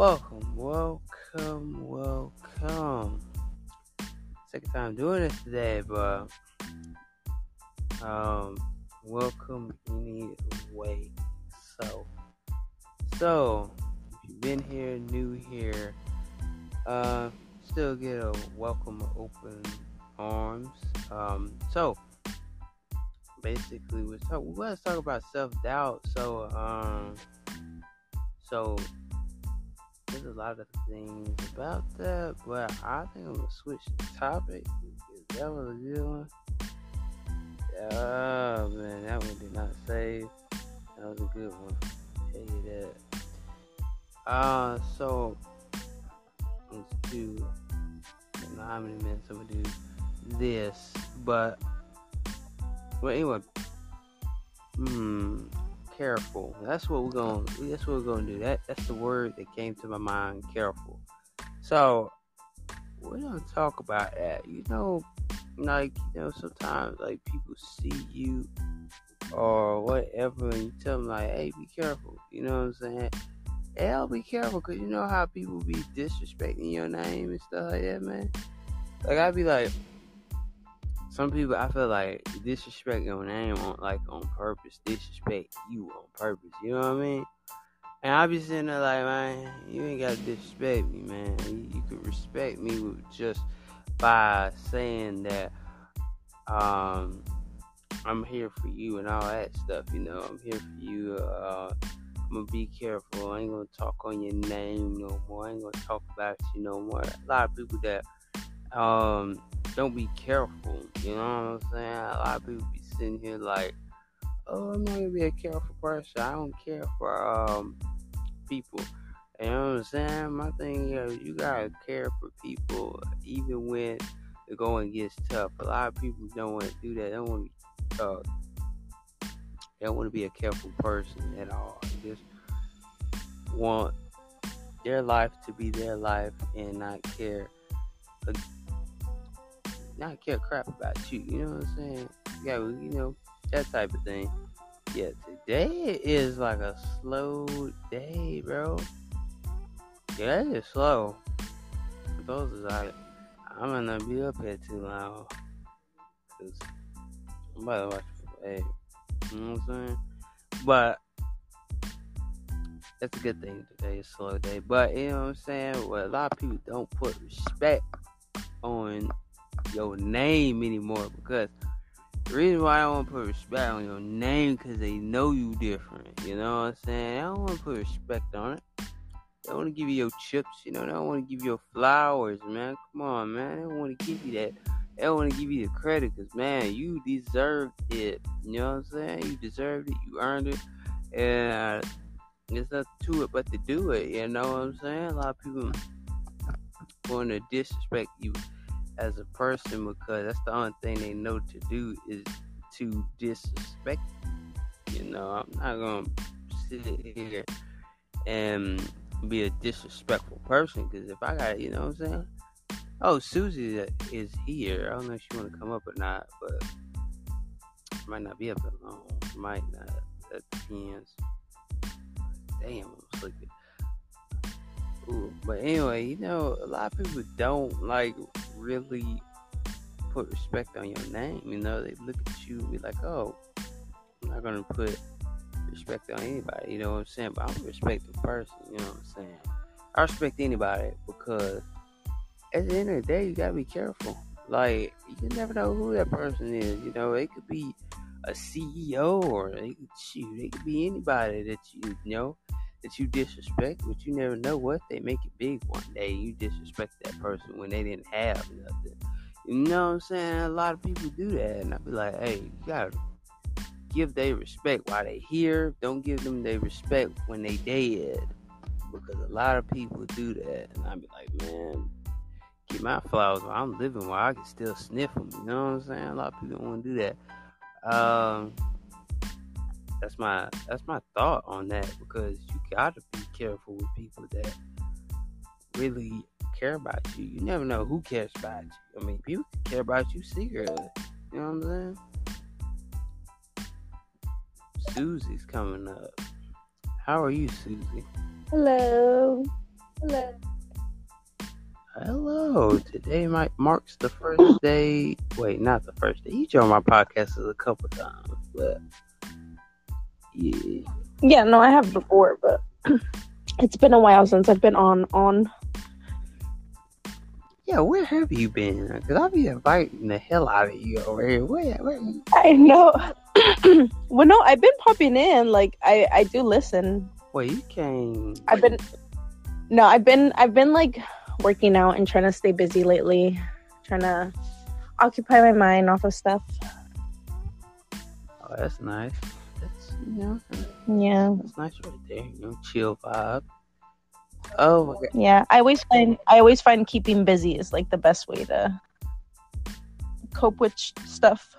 Welcome, welcome, welcome. Second time doing this today, but um, welcome anyway. So, so if you've been here, new here, uh, still get a welcome, open arms. Um, so basically, we're talk, we're gonna talk about self doubt. So, um, so a lot of things about that, but I think I'm gonna switch the topic. That was a good one. Oh man, that one did not save. That was a good one. I'll tell you that. Uh, so let's do. I don't know how many minutes I'm gonna do this, but well, anyway. Hmm careful. That's what we're gonna. That's what we're gonna do. That that's the word that came to my mind. Careful. So we're gonna talk about that. You know, like you know, sometimes like people see you or whatever, and you tell them like, "Hey, be careful." You know what I'm saying? Hell, be careful, cause you know how people be disrespecting your name and stuff like that, man. Like I'd be like, some people I feel like disrespect your name on like on purpose, disrespect you on purpose. You know what I mean? And I be sitting there like, man, you ain't gotta disrespect me, man. You, you respect me with just by saying that um I'm here for you and all that stuff. You know, I'm here for you. Uh, I'm gonna be careful. I ain't gonna talk on your name no more. I ain't gonna talk about you no more. A lot of people that um don't be careful. You know what I'm saying? A lot of people be sitting here like, oh, I'm not gonna be a careful person. I don't care for um people. You know what I'm saying? My thing is, you gotta care for people even when the going gets tough. A lot of people don't want to do that. They don't want to. Uh, they don't want to be a careful person at all. They just want their life to be their life and not care not care crap about you. You know what I'm saying? Yeah, you know that type of thing. Yeah, today is like a slow day, bro. Yeah, it is slow. Those is like, I'm gonna be up here too long. Cause I'm about to watch hey, you know what I'm saying? But that's a good thing today, is slow day. But you know what I'm saying? Well, a lot of people don't put respect on your name anymore because the reason why I don't want to put respect on your name because they know you different. You know what I'm saying? I don't want to put respect on it. They want to give you your chips, you know. They don't want to give you your flowers, man. Come on, man. They don't want to give you that. They don't want to give you the credit because, man, you deserved it. You know what I'm saying? You deserved it. You earned it. And uh, there's nothing to it but to do it. You know what I'm saying? A lot of people want to disrespect you as a person because that's the only thing they know to do is to disrespect you. You know, I'm not gonna sit here and be a disrespectful person because if I got, you know what I'm saying? Oh, Susie is here. I don't know if she want to come up or not, but might not be up that long. Might not. That depends. Damn, I'm sleepy. But anyway, you know, a lot of people don't like really put respect on your name. You know, they look at you be like, oh, I'm not gonna put respect on anybody. You know what I'm saying? But I'm a respectful person. You know what I'm saying? I respect anybody because at the end of the day, you gotta be careful. Like you never know who that person is. You know, it could be a CEO or they could shoot. It could be anybody that you, you know that you disrespect, but you never know what they make it big one day. You disrespect that person when they didn't have nothing. You know what I'm saying? A lot of people do that, and I be like, hey, you gotta give they respect while they here. Don't give them their respect when they dead, because a lot of people do that, and I be like, man, keep my flowers while I'm living, while I can still sniff them. You know what I'm saying? A lot of people don't want to do that. Um, that's my that's my thought on that because you gotta be careful with people that really care about you. You never know who cares about you. I mean, people care about you secretly. You know what I'm saying? Susie's coming up. How are you, Susie? Hello. Hello. Hello. Today might marks the first day. Wait, not the first day. You joined my podcast a couple times, but yeah. No, I have before, but it's been a while since I've been on on. Yeah, where have you been? Because I'll be inviting the hell out of you over here. Where, where? I know. well, no, I've been popping in. Like, I I do listen. Wait, you came. I've been. No, I've been I've been like working out and trying to stay busy lately, trying to occupy my mind off of stuff. Oh, that's nice. You know, Yeah, that's nice right there. You know, chill vibe. Oh my god. yeah. I always find I always find keeping busy is like the best way to cope with stuff.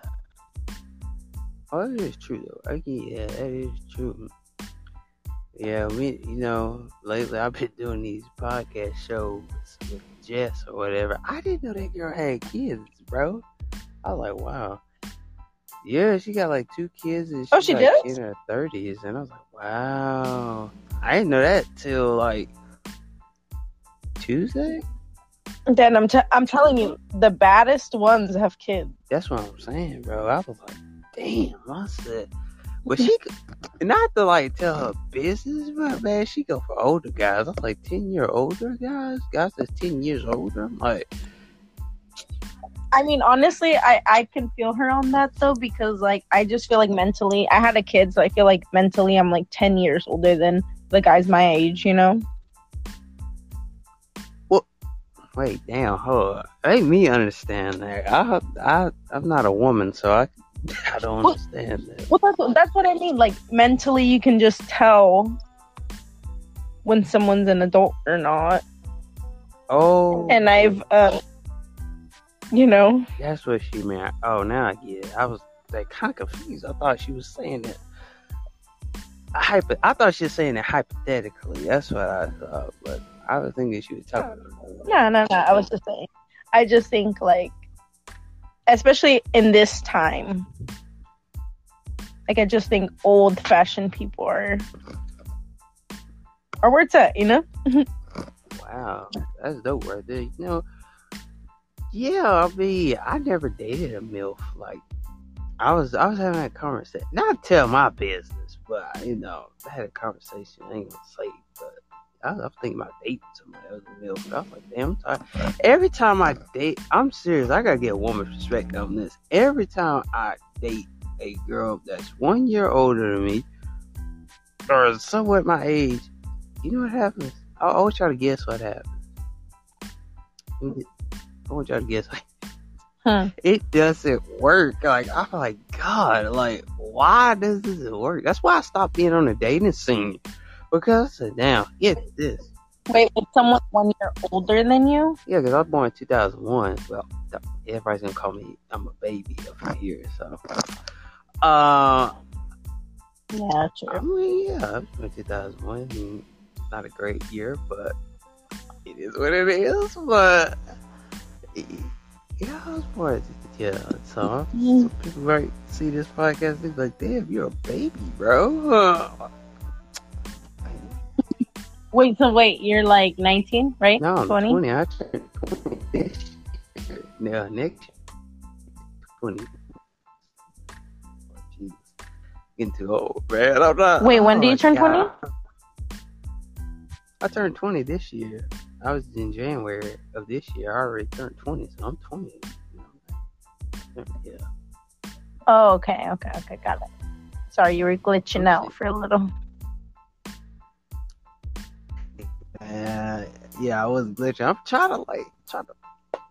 Oh, that is true though. I, get yeah, that is true. Yeah, we, you know, lately I've been doing these podcast shows with Jess or whatever. I didn't know that girl had kids, bro. I was like, wow. Yeah, she got like two kids and oh, she's Oh, she like does? in her thirties, and I was like, wow. I didn't know that till like Tuesday. Then I'm t- I'm telling you, the baddest ones have kids. That's what I'm saying, bro. I was like, damn, I said, but she not to like tell her business, but man, she go for older guys. I was like, 10 year older guys, guys that's 10 years older. I'm like, I mean, honestly, I I can feel her on that though because like I just feel like mentally, I had a kid, so I feel like mentally I'm like ten years older than the guys my age. You know? Well, wait, damn, hold up. Ain't me understand that. I, I, I'm not a woman, so I, I don't Well- understand that. Well, that's what, that's what I mean. Like mentally, you can just tell when someone's an adult or not. Oh, And I've, uh, you know, That's what she meant. Oh, now I get it. I was like kind of confused. I thought she was saying that. Hypo- I thought she was saying it hypothetically. That's what I thought, but I was thinking she was talking. no, no, no. I was just saying. I just think like, especially in this time, like I just think old-fashioned people are are where it's at. You know? Wow, that's dope right there. You know, yeah. I mean, I never dated a milf. Like, I was, I was having a conversation. Not tell my business, but you know, I had a conversation. I ain't gonna say, but I was, I was thinking about dating somebody was a milf. I was like, damn, I'm tired. Every time I date, I'm serious. I gotta get a woman's perspective on this. Every time I date a girl that's one year older than me, or somewhat my age, you know what happens? I always try to guess what happens. I want y'all to guess. Hmm. It doesn't work. Like I'm like, God, like why does this work? That's why I stopped being on the dating scene because I said, "Damn, get this." Wait, with someone one year older than you? Yeah, because I was born in 2001. Well, everybody's gonna call me I'm a baby up here. So, uh, Yeah, I true. mean, yeah, I was in 2001. I mean, not a great year, but it is what it is. But yeah, I was born. Yeah, so some people might see this podcast and be like, "Damn, you're a baby, bro." Wait, so wait, you're like 19, right? No, I'm 20? 20. I turned 20 this year. No, next year. 20. Oh, Jesus. Getting too old, man. I'm not. Wait, when oh do you oh, turn 20? I turned 20 this year. I was in January of this year. I already turned 20, so I'm 20. You know? Yeah. Oh, okay, okay, okay, got it. Sorry, you were glitching out for a little. Uh, yeah, I was glitching. I'm trying to like trying to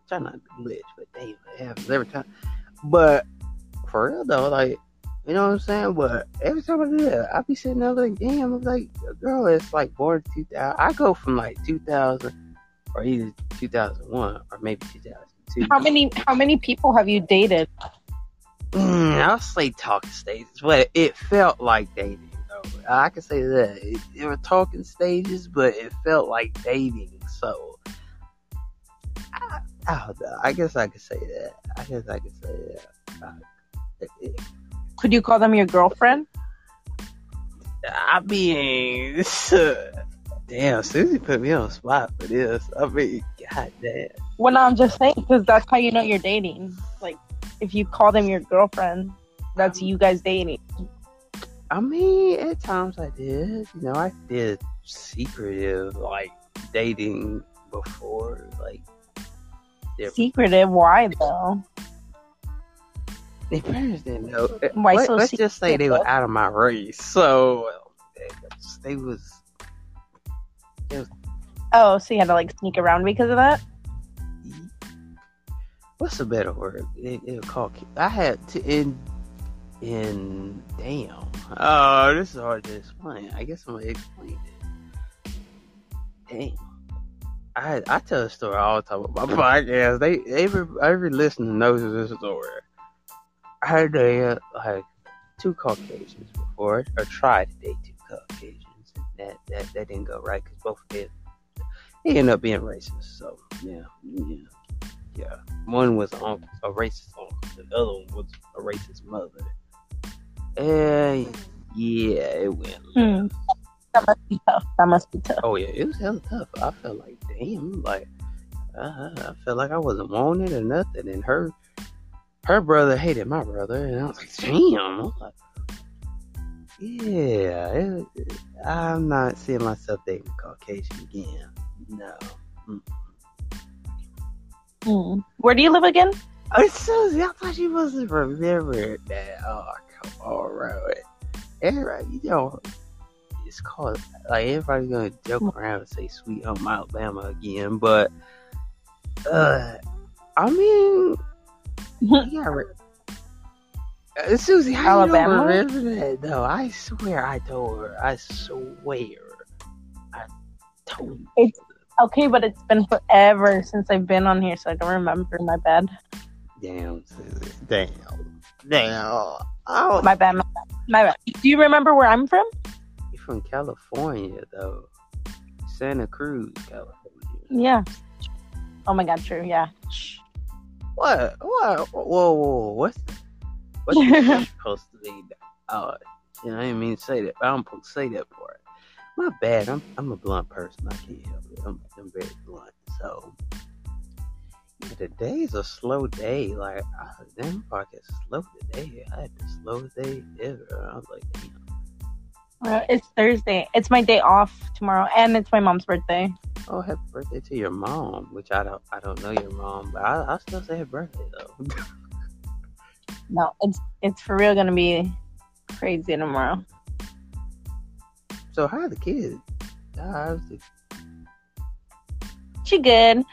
try not to glitch, but damn, it happens every time. But for real though, like you know what I'm saying. But every time I do that, I be sitting there like, damn, I'm like, girl, it's like born 2000. I go from like 2000 or either 2001 or maybe 2002. How many how many people have you dated? Mm, I'll say talking stages, but it felt like dating. Though. I can say that it, it were talking stages, but it felt like dating. So I, I don't know. I guess I could say that. I guess I could say that. It- it- Could you call them your girlfriend? I mean, Damn, Susie put me on the spot for this. I mean, god damn. Well, no, I'm just saying because that's how you know you're dating. Like, if you call them your girlfriend, that's you guys dating. I mean, at times I did. You know, I did secretive like dating before, like. Secretive? Why though? Their parents didn't eh, know. Why Let, so us just say they were out of my race, so they, they was. Oh, so you had to like sneak around because of that? What's a better word? It, it called. I had to in in damn. Oh, this is hard to explain. I guess I'm gonna explain it. Damn. I I tell a story all the time about my podcast. They every every listener knows this story. I had a like two Caucasians before, or tried to date two Caucasians. That that that didn't go right because both of them they ended up being racist. So yeah, yeah, yeah. One was um, a racist uncle, the other one was a racist mother. And yeah, it went. Hmm. That must be tough. That must be tough. Oh yeah, it was hella tough. I felt like damn, like uh, I felt like I wasn't wanted or nothing. And her, her brother hated my brother, and I was like, damn. I'm like, yeah, it, I'm not seeing myself dating a Caucasian again. No. Hmm. Where do you live again? Oh, Susie, I thought you wasn't remembering that. Oh, come on, bro. Everybody, you know, it's called, like, everybody's gonna joke around and say Sweet Home Alabama again, but, uh, I mean, yeah, uh, Susie, how Alabama? you remember that, though? I swear I told her. I swear. I told you. Okay, but it's been forever since I've been on here, so I don't remember. My bad. Damn, Susie. Damn. Damn. Oh, My bad. My bad. My bad. Do you remember where I'm from? You're from California though? Santa Cruz, California. Yeah. Oh my god, true. Yeah. What? What? Whoa, whoa. What's what's the supposed to be? Oh, you know, I didn't mean to say that. But I'm supposed to say that part. My bad. I'm I'm a blunt person. I can't help it. I'm I'm very blunt. So yeah, today's a slow day. Like, I, damn, podcast slow today. I had the slowest day ever. I was like, damn. Uh, it's Thursday. It's my day off tomorrow, and it's my mom's birthday. Oh, happy birthday to your mom, which I don't I don't know your mom, but I I still say happy birthday though. No, it's it's for real gonna be crazy tomorrow. so how are the kids? How's the She good.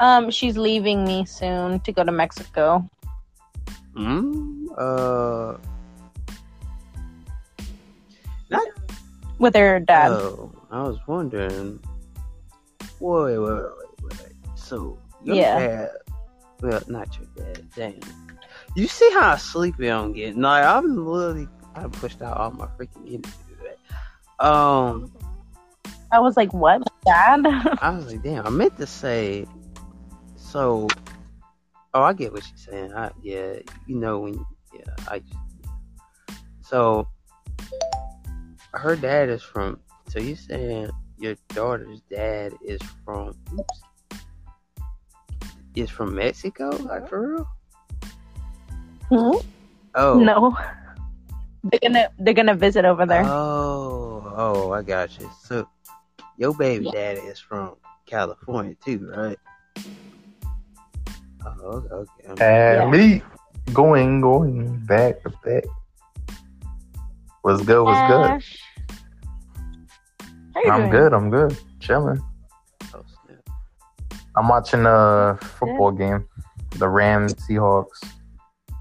Um, she's leaving me soon to go to Mexico. mm, uh with her dad. oh, I was wondering wait, wait, wait, wait, wait. So your Yeah. dad well not your dad, damn. You see how sleepy I'm getting? Like I'm literally I pushed out all my freaking energy. Um I was like, "What, dad?" I was like, damn, I meant to say, so, oh, I get what you're saying. I, yeah, you know, when, yeah, I. So, her dad is from, so you saying your daughter's dad is from, oops, is from Mexico? Like, for real? Hmm? Oh. No, they're gonna they're gonna visit over there. Oh, oh, I got you. So, your baby daddy is from California too, right? Oh, okay. okay. Yeah. Family going, going back to back. What's good? What's good? Ash. How you I'm doing? good. I'm good. Chilling. Oh. I'm watching a football game. The Rams Seahawks.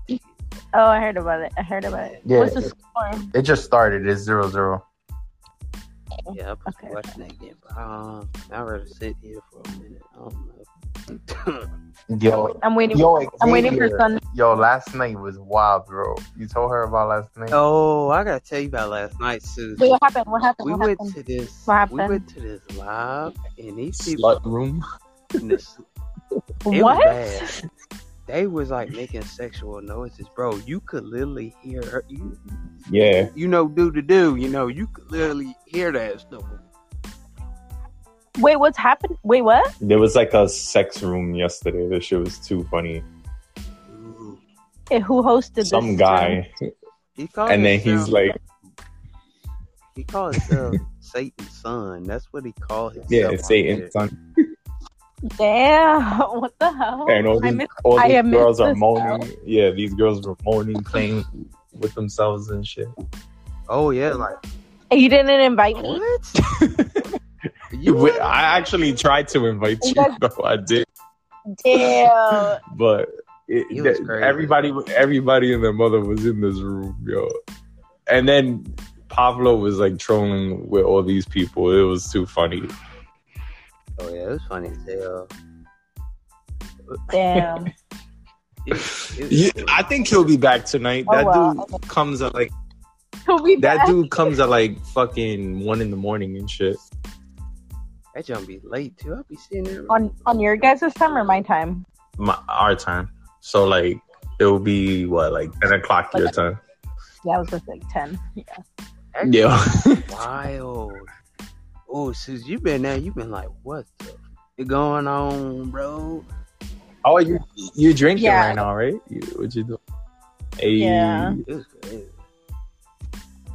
Oh, I heard about it. I heard about it. Yeah. What's the score? It just started. It's zero zero. Yeah, I'm Okay. watching that game, but um, I'd rather sit here for a minute. I don't know. Yo, I'm waiting. yo, I'm waiting for Xavier. Sun. Yo, last night was wild, bro. You told her about last night? oh, I gotta tell you about last night, Susan. Wait, what happened? What happened? we what went happened? to this. What We happened? went to this live, and these people Slut room. in this, it was what? bad. They was like making sexual noises, bro. You could literally hear her. You, Yeah. you know, do to do. You know, you could literally hear that stuff. Wait, what's happened? Wait, what? There was like a sex room yesterday. This shit was too funny. Ooh. Eh, who hosted Some this? guy, He called and then he's like, he called himself Satan's son. That's what he called himself. "Yeah, Satan's son." Damn, what the hell? And all I these, miss- all these have girls are this moaning. Yeah, these girls were moaning, playing with themselves and shit. Oh yeah, like you didn't invite me. what? you Wait, I actually tried to invite you. guys- though, I did, Damn. but it, It was crazy. everybody, everybody and their mother was in this room, yo. And then Pablo was like trolling with all these people. It was too funny. Oh yeah, it was funny as hell. Damn. It, it, Yeah, I think he'll be back tonight. Oh, that wow. dude comes at like Who we that back? dude comes at like fucking one in the morning and shit. That gonna be late too. I'll be sitting there. on on your guys' time or my time? My, our time. So like it'll be what like ten o'clock your time. Yeah, I was just like ten. Yeah. Actually, Yeah. wild. Oh, since you've been there, you've been like, what the f- going on, bro? oh, you you drinking Yeah. right now, right? You, what you doing? Hey, Yeah. It was crazy.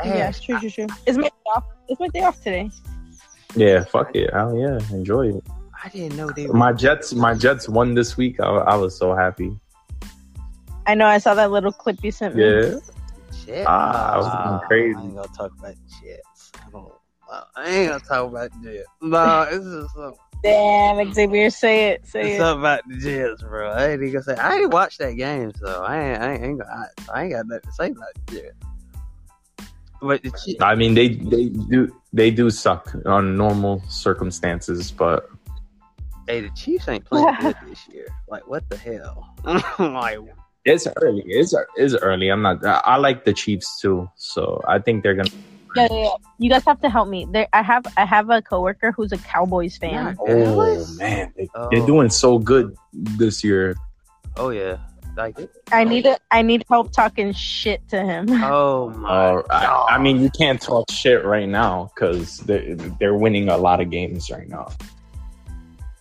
Yeah, it's true, true, true. It's my day off. It's my day off today. Yeah, fuck it. Hell yeah, enjoy it. I didn't know they were. My Jets, my Jets won this week. I, I was so happy. I know. I saw that little clip you sent me. Yeah, Jets. Ah, I was Nah, crazy. I ain't gonna talk about Jets. I, don't, I ain't gonna talk about Jets. No, it's just something, Damn, Xavier, say it, say it's it. something about the Jets, bro. I ain't even gonna say. I ain't watched that game, so I ain't. I ain't, I ain't, gonna, I, I ain't got nothing to say about the Jets. But the Chiefs, I mean they they do they do suck on normal circumstances, but hey, the Chiefs ain't playing good this year. Like, what the hell? like, it's early. It's it's early. I'm not. I, I like the Chiefs too, so I think they're gonna. Yeah, yeah, yeah. You guys have to help me. There, I have, I have a coworker who's a Cowboys fan. Yeah. Oh, Dallas? man, they, Oh. they're doing so good this year. oh yeah, like, I need it. I need help talking shit to him. oh my. Uh, I, God. I mean, you can't talk shit right now because they're they're winning a lot of games right now,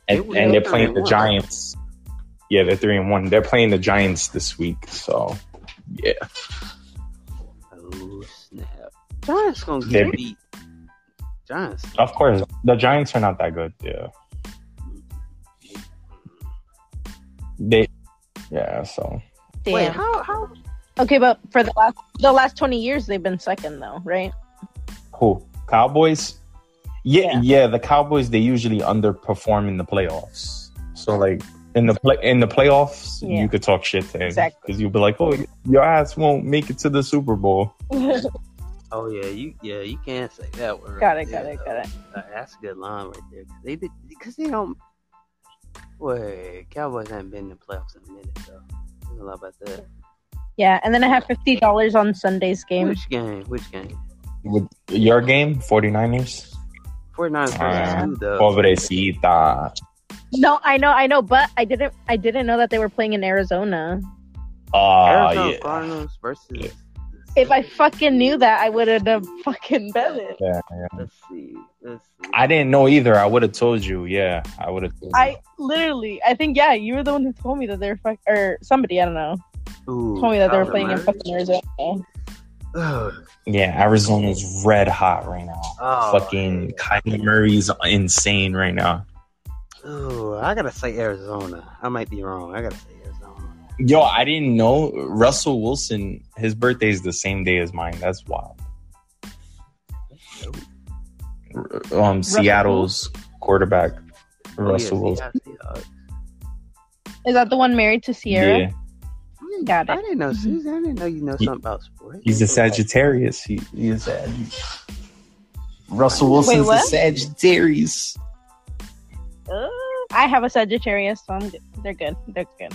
and, They- and they're they're playing the 3-1. Giants. Yeah, they're three and one. They're playing the Giants this week, so yeah. Oh snap! Giants gonna They- get beat. Giants. Of course, the Giants are not that good. Yeah, they. Yeah, so Damn. Wait, how how? Okay, but for the last the last twenty years, they've been second though, right? who Cowboys? Yeah, Yeah. yeah, The Cowboys they usually underperform in the playoffs. So like in the play in the playoffs, Yeah. you could talk shit to him Exactly. because you'll be like, "Oh, your ass won't make it to the Super Bowl." Oh yeah, you yeah you can't say that word. got right it, got there, it, though. got it. Uh, that's a good line right there. 'Cause they did because they don't. Wait, Cowboys haven't been in the playoffs in a minute though. There's a lot about that. Yeah, and then I have fifty dollars on Sunday's game. Which game? Which game? With your game, 49ers. 49ers versus Uh, though? Pobrecita. No, I know, I know, but I didn't, I didn't know that they were playing in Arizona. Oh Arizona yeah. Cardinals versus. Yeah. If I fucking knew that, I would have fucking bet it. yeah, yeah. Let's see. Let's see. I didn't know either. I would have told you. Yeah, I would have. told you. I literally, I think, yeah, you were the one who told me that they were fuck, or somebody, I don't know, Ooh, told me that they were playing in Murray. fucking Arizona. Ugh. Yeah, Arizona's red hot right now. Oh, Fucking Kyler Murray's insane right now. Ooh, I gotta say Arizona. I might be wrong. I gotta say Arizona. Yo, I didn't know Russell Wilson. His birthday is the same day as mine. That's wild. R- Um, Seattle's quarterback, Russell oh, Wilson. yeah, Seahawks, Is that the one married to Ciara? Yeah, Seahawks. Got I didn't know, Susan. I didn't know you know He- something about sports. he's a Sagittarius. He, he is a Russell Wilson's a what? Sagittarius. Uh, I have a Sagittarius, so I'm good. they're good. They're good.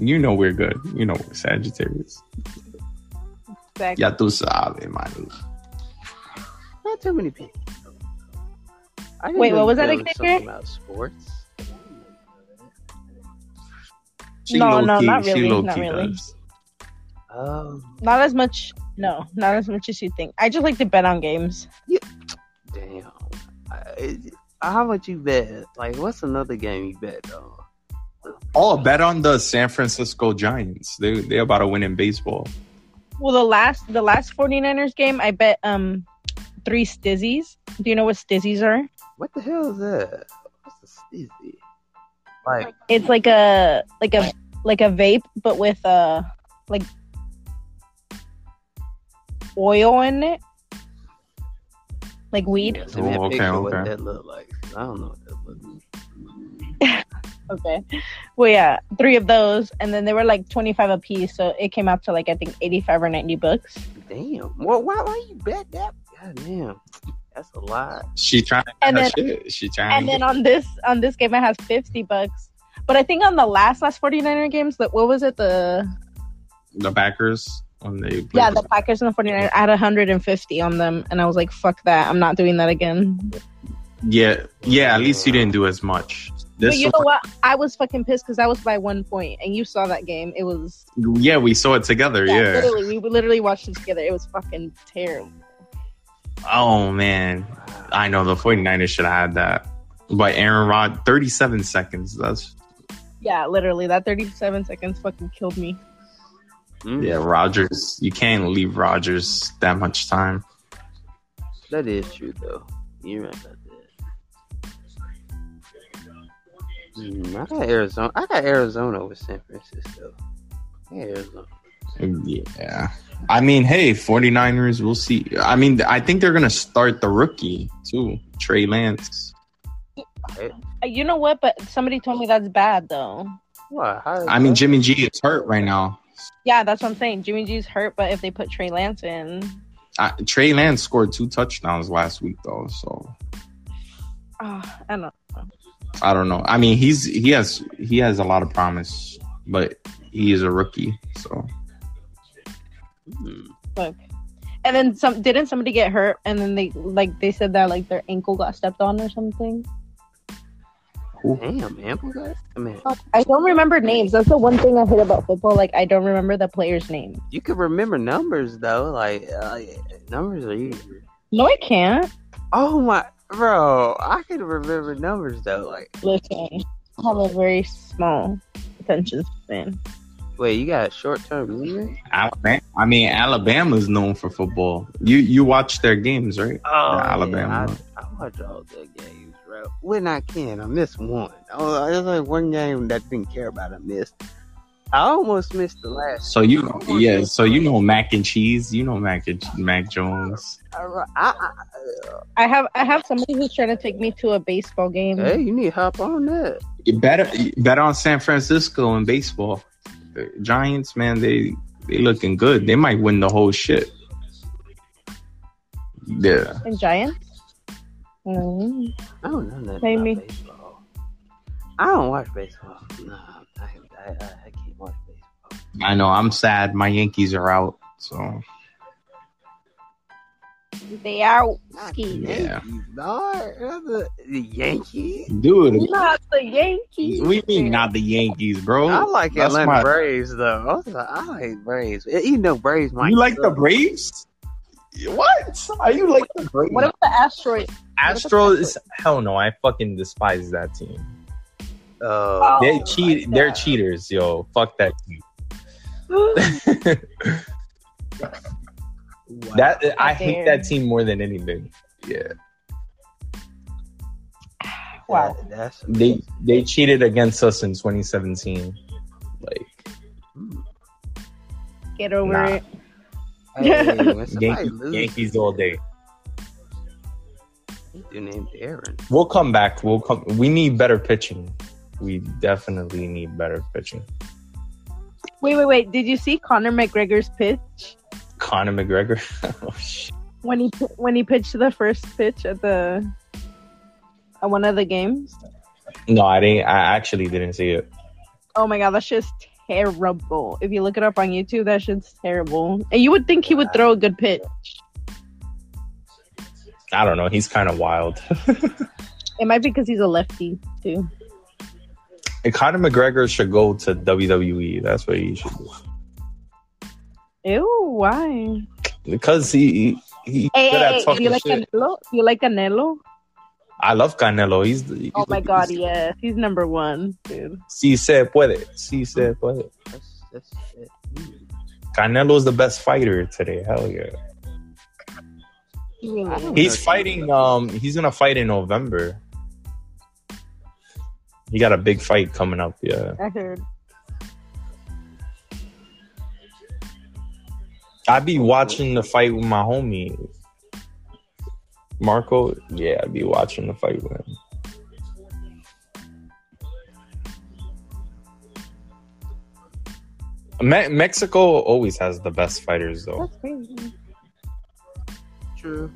You know we're good. You know we're Sagittarius. Exactly. Ya tú sabes, man. Not too many people. I Wait, what was that know again, something about sports. She No, no, key- not really, not really. does. Oh, Not as much. No, not as much as you think. I just like to bet on games. damn. I, how much you bet? Like, what's another game you bet on? Oh, bet on the San Francisco Giants. They they about to win in baseball. Well, the last the last 49ers game, I bet um three stizzies. Do you know what stizzies are? What the hell is that? What's a stizzy? Like, It's like a like a like a vape, but with uh like oil in it, like weed. send me a Oh, okay, picture what that look like. I don't know what that look like. Okay. Well, yeah, three of those, and then they were like twenty five a piece, so it came out to like I think eighty five or ninety bucks. Damn. Well, why why you bet that? God damn. That's a lot. She trying to And and shit. She trying. And then on this on this game, it has fifty bucks. But I think on the last last 49er games, that what was it? The the Packers when they played yeah, the Packers and the 49ers. I had 150 on them, and I was like, "Fuck that! I'm not doing that again." yeah yeah. At least you didn't do as much. But you know what? I was fucking pissed because I was by one point, and you saw that game. It was yeah, we saw it together. yeah, Yeah. literally, we literally watched it together. It was fucking terrible. Oh man, I know the 49ers should have had that. But Aaron Rod, 37 seconds. That's Yeah, literally, that 37 seconds fucking killed me. Mm, yeah. Rodgers, you can't leave Rodgers that much time. That is true though. You're right I got Arizona. I got Arizona over San Francisco. Yeah, Arizona. Yeah. I mean, hey, 49ers, we'll see. I mean, I think they're going to start the rookie too, Trey Lance. Uh, You know what? But somebody told me that's bad though. What? I mean, Jimmy G is hurt right now. Yeah, that's what I'm saying. Jimmy G's hurt, but if they put Trey Lance in, Uh, Trey Lance scored two touchdowns last week though, so oh, I don't know. I don't know. I mean, he's he has he has a lot of promise, but he is a rookie, so. Look. And then some didn't somebody get hurt and then they like they said that like their ankle got stepped on or something. Damn, Ample guys. I mean, I don't remember names. That's the one thing I hate about football. Like I don't remember the player's name. you can remember numbers though. Like uh, numbers are easy. No, I can't. Oh my, bro! I can remember numbers though. Like, Listen, I have a very small attention span. wait, you got short term memory? Alabama. I mean, Alabama's known for football. You you watch their games, right? Oh, Yeah, Alabama. yeah, I, I watch all the games, bro. When I can, I miss one. Oh, there's like one game that I didn't care about. I missed. I almost missed the last. So you yeah, so you know mac and cheese. You know mac and Mac Jones. I, I, I, I have I have somebody who's trying to take me to a baseball game. hey, you need to hop on that. You better you bet on San Francisco in baseball. The Giants, man, they they looking good. They might win the whole shit. Yeah. And Giants. Mm. I don't know nothing Maybe. about baseball. I don't watch baseball. Nah, I, I, I, I know. I'm sad. My Yankees are out. So They are Not Ski. the Yeah. Yankees, dog. The, the Yankees. dude, Not the Yankees. we mean not the Yankees, bro. I like That's Atlanta my- Braves though. I, was like, I like Braves. Even though Braves might You like the. Braves? What? Are you like the Braves? What about the asteroid? Astros? Hell no! I fucking despise that team. Oh, They Oh, cheat. They're cheaters, yo. Fuck that team. Wow. that I hate that team more than anything. Yeah, Wow. That- that's they they cheated against us in 2017. Like. Get over Nah. it. Hey, when Yankees, Yankees all day. you named Aaron. We'll come back. We'll come. We need better pitching. We definitely need better pitching. Wait, wait, wait. Did you see Conor McGregor's pitch Conor McGregor. oh, shit. when he when he pitched the first pitch at the at one of the games? No, I didn't. I actually didn't see it. Oh my god, that's just terrible. If you look it up on YouTube, that shit's terrible. And you would think he would throw a good pitch. I don't know. He's kind of wild. It might be because he's a lefty too. And Conor McGregor should go to WWE. That's what he should do. Ew, why? Because he he, he Hey, good hey, hey, do you like shit. Canelo? You like Canelo? I love Canelo. He's, he's Oh my god, yes, he's number one, dude. Si se puede. Si se puede. That's that's it. Canelo's the best fighter today. Hell yeah. Really? He's fighting. Um, he's gonna fight in November. He got a big fight coming up. Yeah, I heard. I'd be watching the fight with my homie Marco. Yeah, I'd be watching the fight with him. Me- Mexico always has the best fighters, though. That's crazy. True.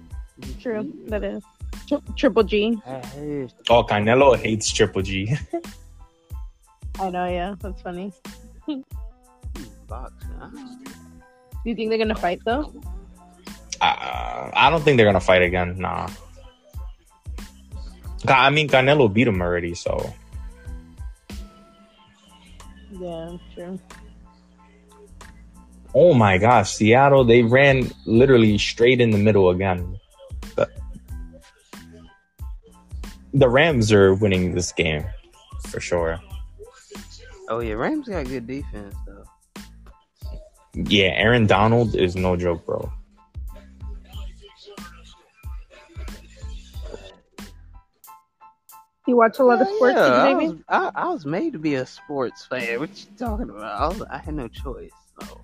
True, that is. Tri- Triple G. Oh, Canelo hates Triple G. I know, yeah, that's funny. don't- you think they're gonna fight though? Uh, I don't think they're gonna fight again. Nah. I mean, Canelo beat him already, so Yeah, true. Oh my gosh, Seattle, they ran literally straight in the middle again. The Rams are winning this game for sure. Oh yeah, Rams got good defense though. Yeah, Aaron Donald is no joke, bro. You watch a lot of sports, yeah, I, was, I, I was made to be a sports fan. What you talking about? I, was, I had no choice. So.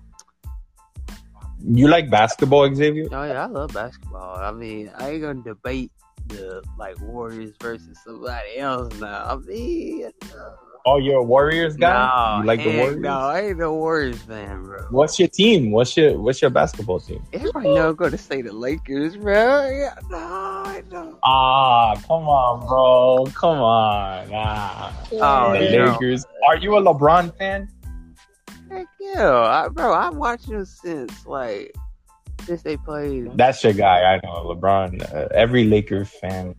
You like basketball, Xavier? Oh yeah, I love basketball. I mean, I ain't gonna debate the like Warriors versus somebody else now. I mean, Oh, you're a Warriors guy? no, you like the Warriors? No, I ain't no Warriors fan, bro. What's your team? What's your what's your basketball team? Everybody know I'm gonna say the Lakers, bro. Yeah, no, I don't. Ah, come on, bro. Come on. Ah. Oh, the yeah. Lakers. Are you a LeBron fan? Heck yeah, I, bro. I'm watching them since like since they played. That's your guy. I know LeBron. Uh, every Lakers fan.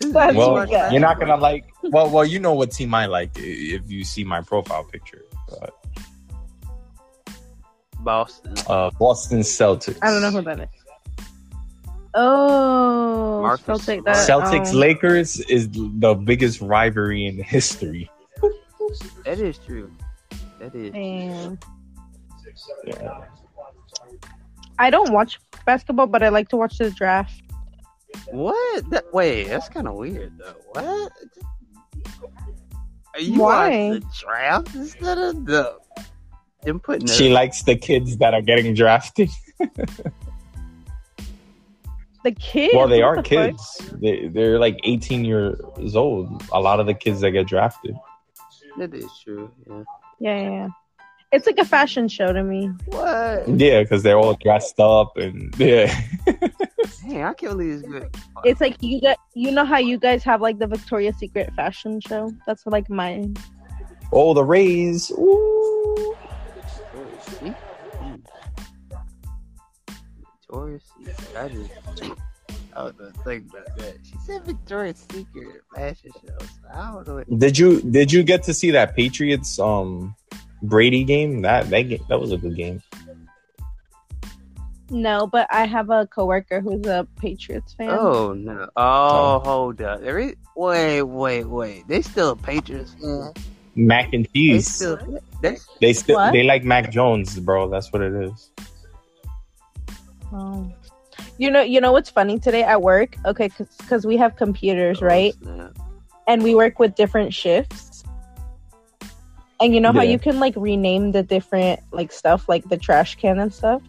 That's Well, guy. you're not gonna like. Well, well, you know what team I like if you see my profile picture. But, Boston. uh, Boston Celtics. I don't know who that is. Oh, Marcus Celtic. That, Celtics um, Lakers is the biggest rivalry in history. That is true. That is. Damn. Yeah. I don't watch basketball, but I like to watch the draft. What? That, wait, that's kind of weird though. What? Are you Why? watch the draft instead of the them putting? She likes the kids that are getting drafted. The kids. Well, they what are the fuck? kids. They, they're like 18 years old. A lot of the kids that get drafted. that is true. Yeah. Yeah, yeah, yeah. It's like a fashion show to me. What? Yeah, because they're all dressed up and yeah. Hey, I can't believe it's good. It's like you got, you know how you guys have like the Victoria's Secret fashion show. That's like mine. oh, the Rays. Ooh. Victoria's Secret. Victoria's Secret. I just. I was gonna think about that. She said Victoria's Secret fashion shows. I don't know. What, Did you did you get to see that Patriots um Brady game? That that game, that was a good game. No, but I have a coworker who's a Patriots fan. oh no! Oh, oh, hold up. There is. Wait, wait, wait. They still a Patriots fan. Mac and They cheese. still. They, They still they like Mac Jones, bro. That's what it is. Oh. You know, you know what's funny today at work? Okay, because we have computers, oh, right? Oh, snap. And we work with different shifts. And you know how Yeah. you can like rename the different like stuff, like the trash can and stuff.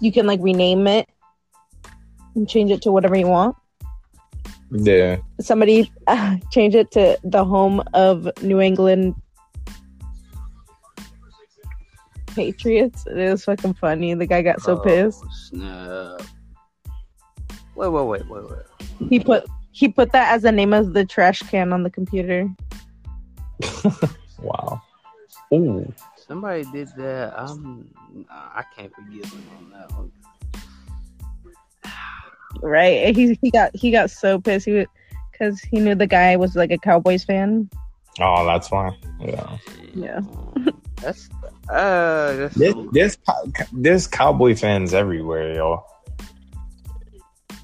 You can like rename it and change it to whatever you want. Yeah. Somebody uh, changed it to the home of New England Patriots. It was fucking funny. The guy got so Oh, pissed. Snap. Wait, wait, wait, wait, wait. He put he put that as the name of the trash can on the computer. Wow. Ooh. Somebody did that. I'm. I can't forgive him on that one. Right? And He he got he got so pissed. He because he knew the guy was like a Cowboys fan. Oh, that's fine. Yeah. Yeah. That's. Uh. That's There's so- there's, cow- cowboy fans everywhere, y'all.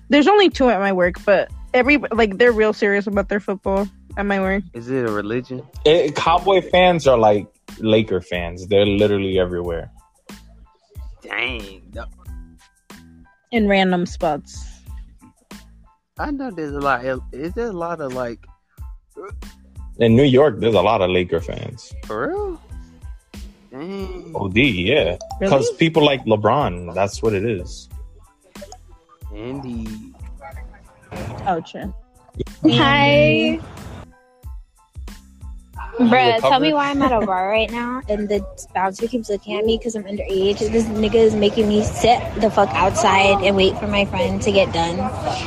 There's only two at my work, but every like they're real serious about their football at my work. Is it a religion? It, Cowboy fans are like Laker fans. They're literally everywhere. Dang. In random spots. I know there's a lot. Is there a lot of like In New York, there's a lot of Laker fans. for real? Dang. OD, yeah. Because Really? people like LeBron. That's what it is. Andy. Oh, true. Hi. Bruh, tell me why I'm at a bar right now and the bouncer keeps looking at me because I'm underage. This nigga is making me sit the fuck outside and wait for my friend to get done.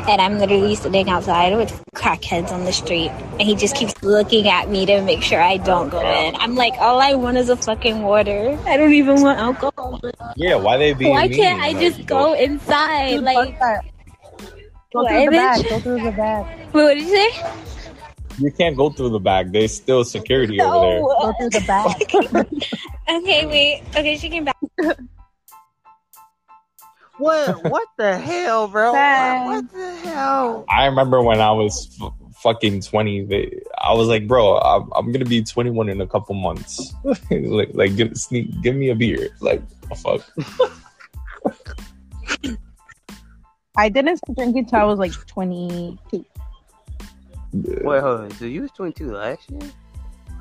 And I'm literally sitting outside with crackheads on the street. And he just keeps looking at me to make sure I don't go in. I'm like, all I want is a fucking water. I don't even want alcohol. Yeah, why they being Why mean? can't I Like, just go inside? Dude, Like, fuck that. Go through the back. Go through the back. wait, what did you say? You can't go through the back. There's still security over there. No. Go through the back. Okay, wait. Okay, she came back. What? What the hell, bro? Bye. What the hell? I remember when I was f- fucking 20, they, I was like, bro, I'm, I'm going to be 21 in a couple months. like, like give, sneak, give me a beer. Like, oh, fuck. I didn't start drinking until I was like 22. Wait, hold on. So you was 22 last year,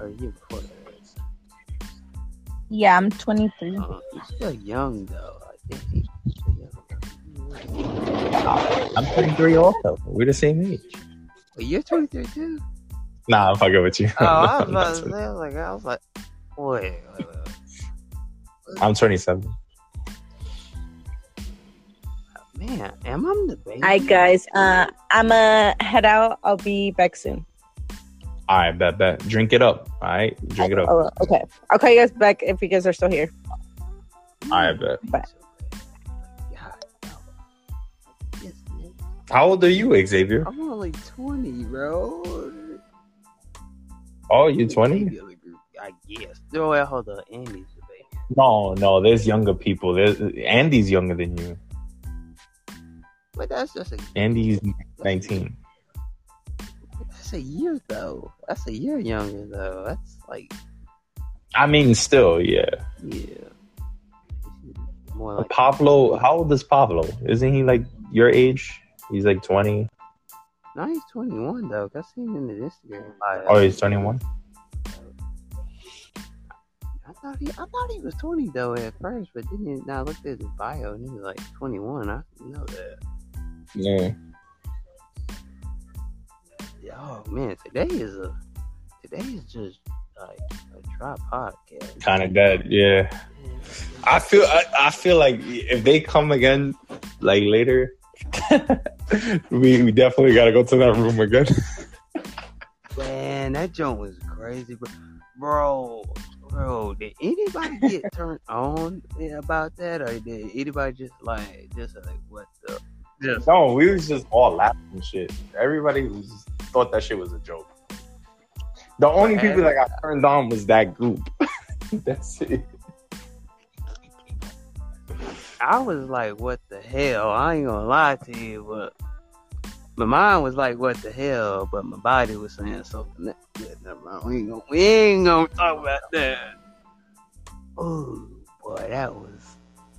or the year before that? Yeah, I'm 23. Uh, you're still young though. I think you're still young. I'm 23 also. We're the same age. Wait, you're 23 too? Nah, I'm fucking with you. Oh, I was about to say, like, I was like, wait, wait, wait. I'm 27. Man, am I the baby? Hi guys, uh, I'm gonna head out. I'll be back soon. All right, bet, bet. Drink it up. All right, drink it up. Oh, okay, I'll call you guys back if you guys are still here. All right, bet. God, no. Yes, man. How old are you, Xavier? I'm only 20, bro. Oh, you're 20? Baby of group, I guess. No, wait, hold on. Andy's the baby. No, no. There's younger people. There's Andy's younger than you. But that's just a Andy's 19. that's a year though. That's a year younger though. That's like I mean, still, yeah. yeah. More like Pablo, how old is Pablo? Isn't he like your age? He's like 20. no, he's 21 though. 'cause I seen him in the Instagram. bio. Oh, he's 21. I thought he, I thought he was 20 though at first, but then he, now I looked at his bio and he was like 21. I didn't know that. Yeah. Oh man, today is a today is just like a dry podcast. Kind of dead. Yeah. I feel. I, I feel like if they come again, like later, we we definitely got to go to that room again. Man, that joint was crazy, bro. Bro, bro, did anybody get turned on about that, or did anybody just like, just like, what the? Just no, we was just all laughing and shit. Everybody was thought that shit was a joke. The only people that got turned on was that group. That's it. I was like, what the hell? I ain't gonna lie to you, but my mind was like, what the hell? But my body was saying something. That, yeah, never mind. We ain't gonna, we ain't gonna talk about that. Oh boy, that was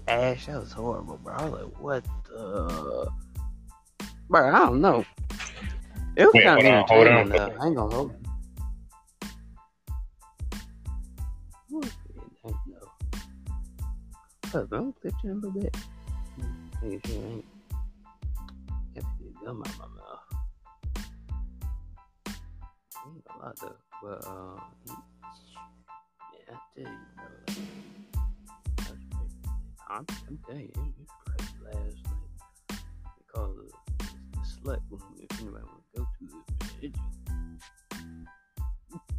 Ash. That was horrible, bro. I was like, what the? Bro, I don't know. It was Wait, kind of hold on, hold on. entertaining, though. I ain't gonna hold you. It was pretty nice, though. Don't clip you a little bit. Make sure I ain't the gum out my mouth. Ain't a lot though, but uh, yeah, I tell you, bro. I'm, I'm telling you, it last night because of the, the slut room. If anybody want to go to it, it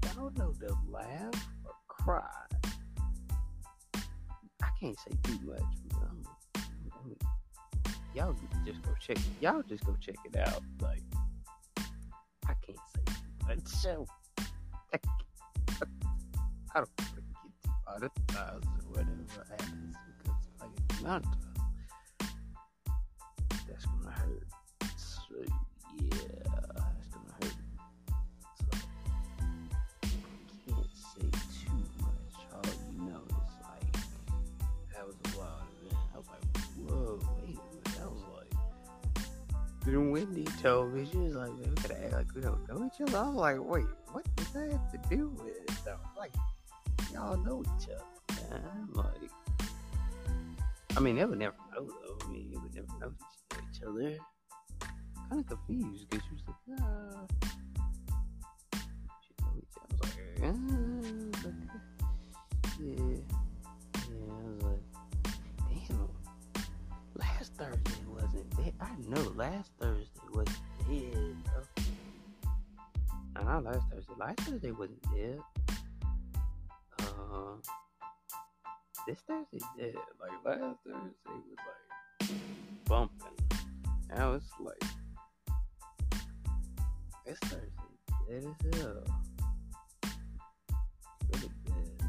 I don't know, to laugh or cry. I can't say too much. I mean, y'all just go check. Y'all just go check it out. Like I can't say too much. So I, I don't want to get demonetized or whatever happens Atlanta. That's gonna hurt. So yeah, that's gonna hurt. So I can't say too much. All you know is like that was a wild event. I was like, whoa, wait a minute. That was like through Wendy told me she was like, we gotta act like we don't know each other. I was like, wait, what does that have to do with it? So, like, y'all know each other. And I'm like. I mean, they would never know though. I mean, you would never know each other. Kind of confused because she was like, "Ah." She know each other. I was like, "Ah, okay." yeah, yeah." I was like, "Damn." Last Thursday wasn't dead. I know last Thursday wasn't dead, bro. Nah, last Thursday. Last Thursday wasn't dead. This Thursday dead. Like last Thursday was like bumping. Now it's like this Thursday dead as hell. Really dead.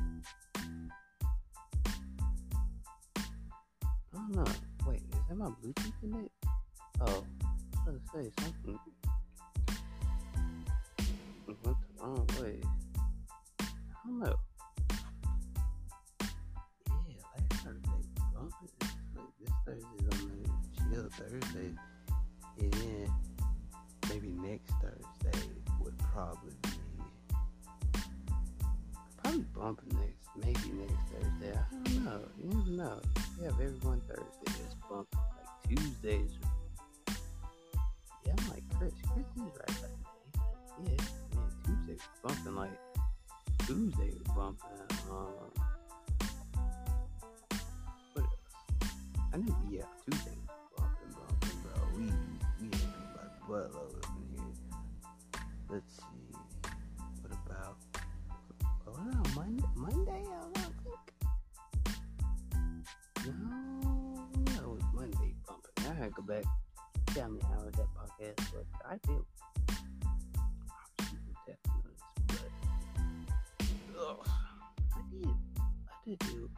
I don't know. Wait, is that my Bluetooth in it? Oh, I was gonna say something. Went the oh, wrong way. I don't know. Thursday. And then maybe next Thursday would probably be probably bumping next maybe next Thursday. I don't know. You never know. We have everyone Thursday that's bumping. Like Tuesdays. Yeah, I'm like Chris. Chris is right. Like, yeah, man, Tuesday bumping. Like Tuesday bumping. Um, here. Let's see. What about? Oh about Monday? Monday? I don't think. No, that was Monday bumping. I had to go back. Tell me how was that podcast, but I feel. I did. I did do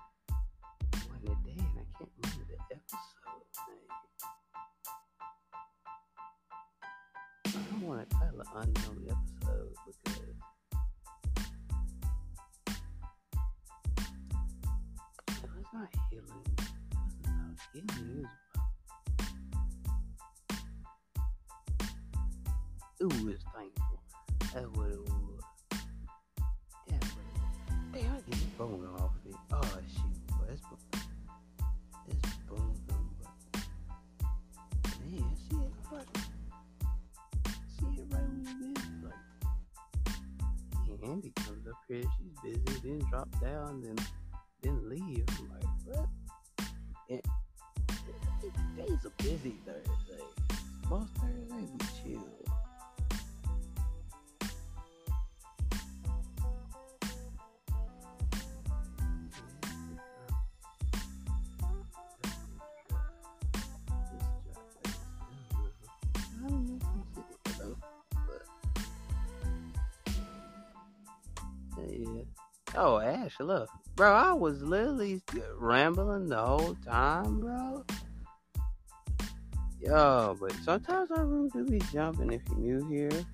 I want to title an unknown episode because it was not healing. It wasn't about healing. It was Ooh, it's thankful. That's what it was. Damn, what it was. Damn, I get this bone off it. Oh shoot, Andy comes up here, she's busy, then drop down, then then leave. I'm like, what? And I think today's a busy Thursday. Most Thursdays we chill. Oh, Ash, look. Bro, I was literally rambling the whole time, bro. Yo, but sometimes our room do be jumping if you're new here.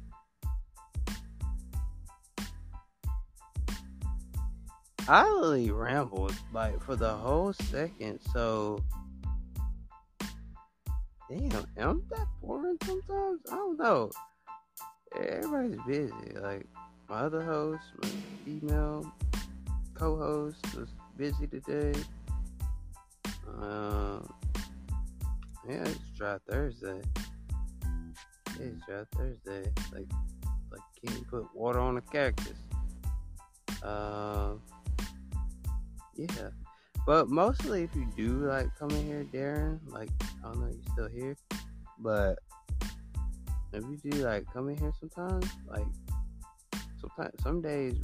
I literally rambled like for the whole second, so damn, am that boring sometimes? I don't know. Everybody's busy. Like my other host, my female co-host was busy today. Um, yeah, it's dry Thursday. It's dry Thursday. Like, like can you put water on a cactus? Um, yeah. But mostly, if you do like come in here, Darren, like I don't know, you still here, but if you do like come in here sometimes, like sometimes some days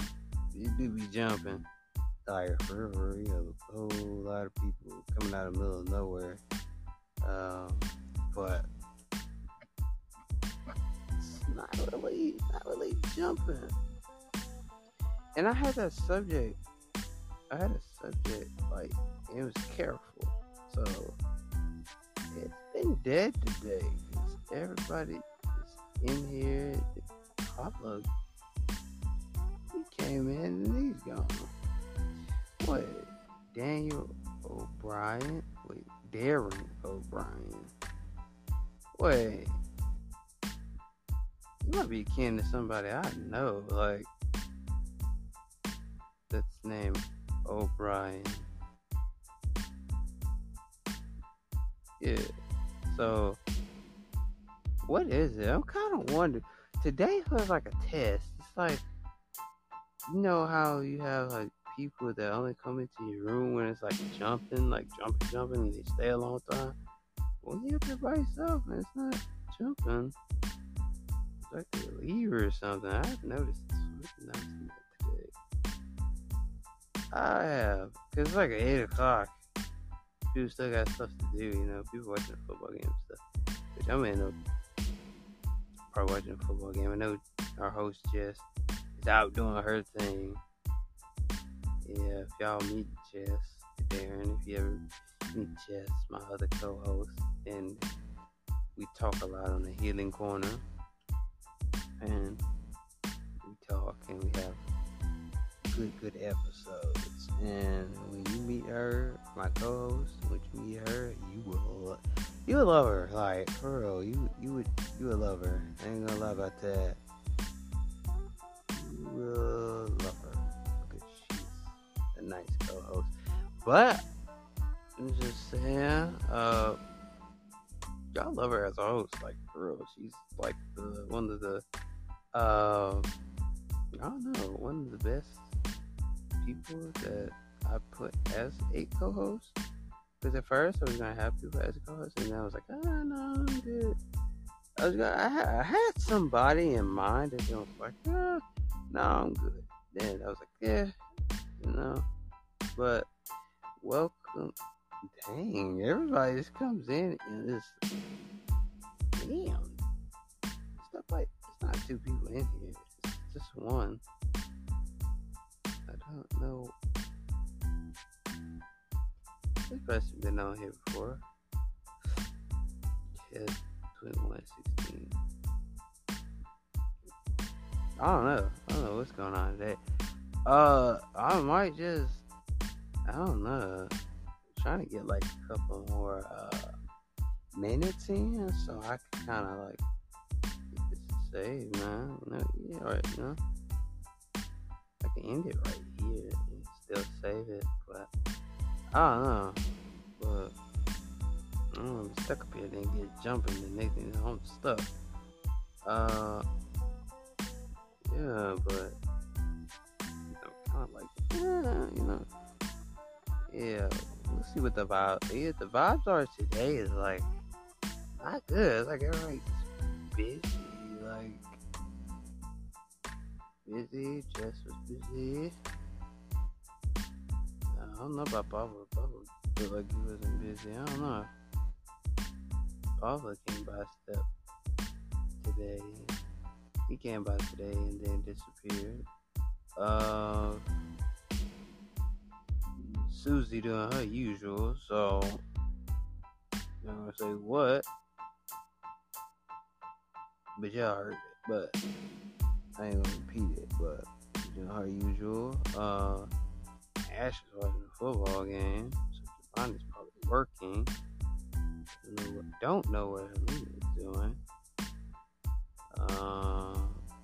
you do be jumping. Like for real, you a whole lot of people coming out of the middle of nowhere. Um, but it's not really, not really jumping. And I had that subject. I had a subject like it was careful. So it's been dead today. 'cause everybody is in here. Pablo he came in and he's gone. What? Daniel O'Brien? Wait, Darren O'Brien. Wait, You might be kin to somebody I know, like that's named O'Brien. Yeah. So, what is it? I'm kind of wondering. Today was like a test. It's like, you know how you have like people that only come into your room when it's like jumping, like jumping, jumping, and they stay a long time. When you're there by yourself and it's not jumping, it's like a lever or something. I've noticed this. today. I have, cause it's like eight o'clock people still got stuff to do, you know. People watching a football game stuff. Which I'm in a probably watching a football game. I know our host Jess is out doing her thing. Yeah, if y'all meet Jess, Darren, if you ever meet Jess, my other co-host, and we talk a lot on the Healing Corner, and we talk and we have good, good episodes. And when you meet her, my co-host, when you meet her, you will, you will love her. Like for real, you you would you would love her. I ain't gonna lie about that. You will love her nice co-host. But I'm just saying, uh, y'all love her as a host. Like for real, she's like the one of the, uh, I don't know, one of the best people that I put as a co-host. Because at first I was gonna have people as a co-host, and then I was like, oh no, I'm good. I was gonna, I, had, I had somebody in mind, and I was like, oh, no, I'm good. Then I was like, yeah, you know. But welcome, dang, everybody just comes in and just, damn, stuff like it's not two people in here, it's just one I don't know. This person's been on here before. Yeah, 2116. I don't know. I don't know what's going on today. Uh, I might just, I don't know, I'm trying to get like a couple more uh minutes in, so I can kind of like get this saved, man. You know, yeah, right, you know. I can end it right here and still save it, but I don't know. But I'm stuck up here, then get jumping, and next thing I'm stuck. Uh, yeah, but know, kind of like, yeah, you know, yeah. Let's see what the vibe. Yeah, the vibes are today is like not good. It's like everybody's busy, like busy. Jess was busy. I don't know about Pablo. Pablo feel like he wasn't busy. I don't know. Pablo came by step today. He came by today and then disappeared. Uh, Susie doing her usual, so I'm gonna say what, but y'all heard it. But I ain't gonna repeat it, but know, her usual. Uh, Ash is watching a football game, so Giovanni's probably working. Don't know what Helena is doing. Uh,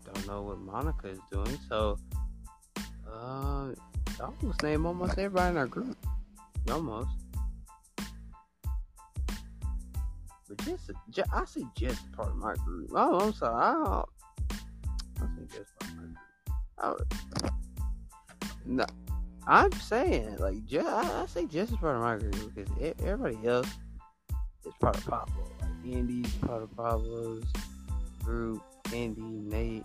don't know what Monica is doing. So, uh, I almost name almost everybody in our group. Almost. But just, just I see just part of my group. Oh, I'm sorry. I don't, just I, no, I'm saying like just, I, I say just as part of my group because everybody else is part of Pablo. Like Andy's part of Pablo's group. Andy, Nate,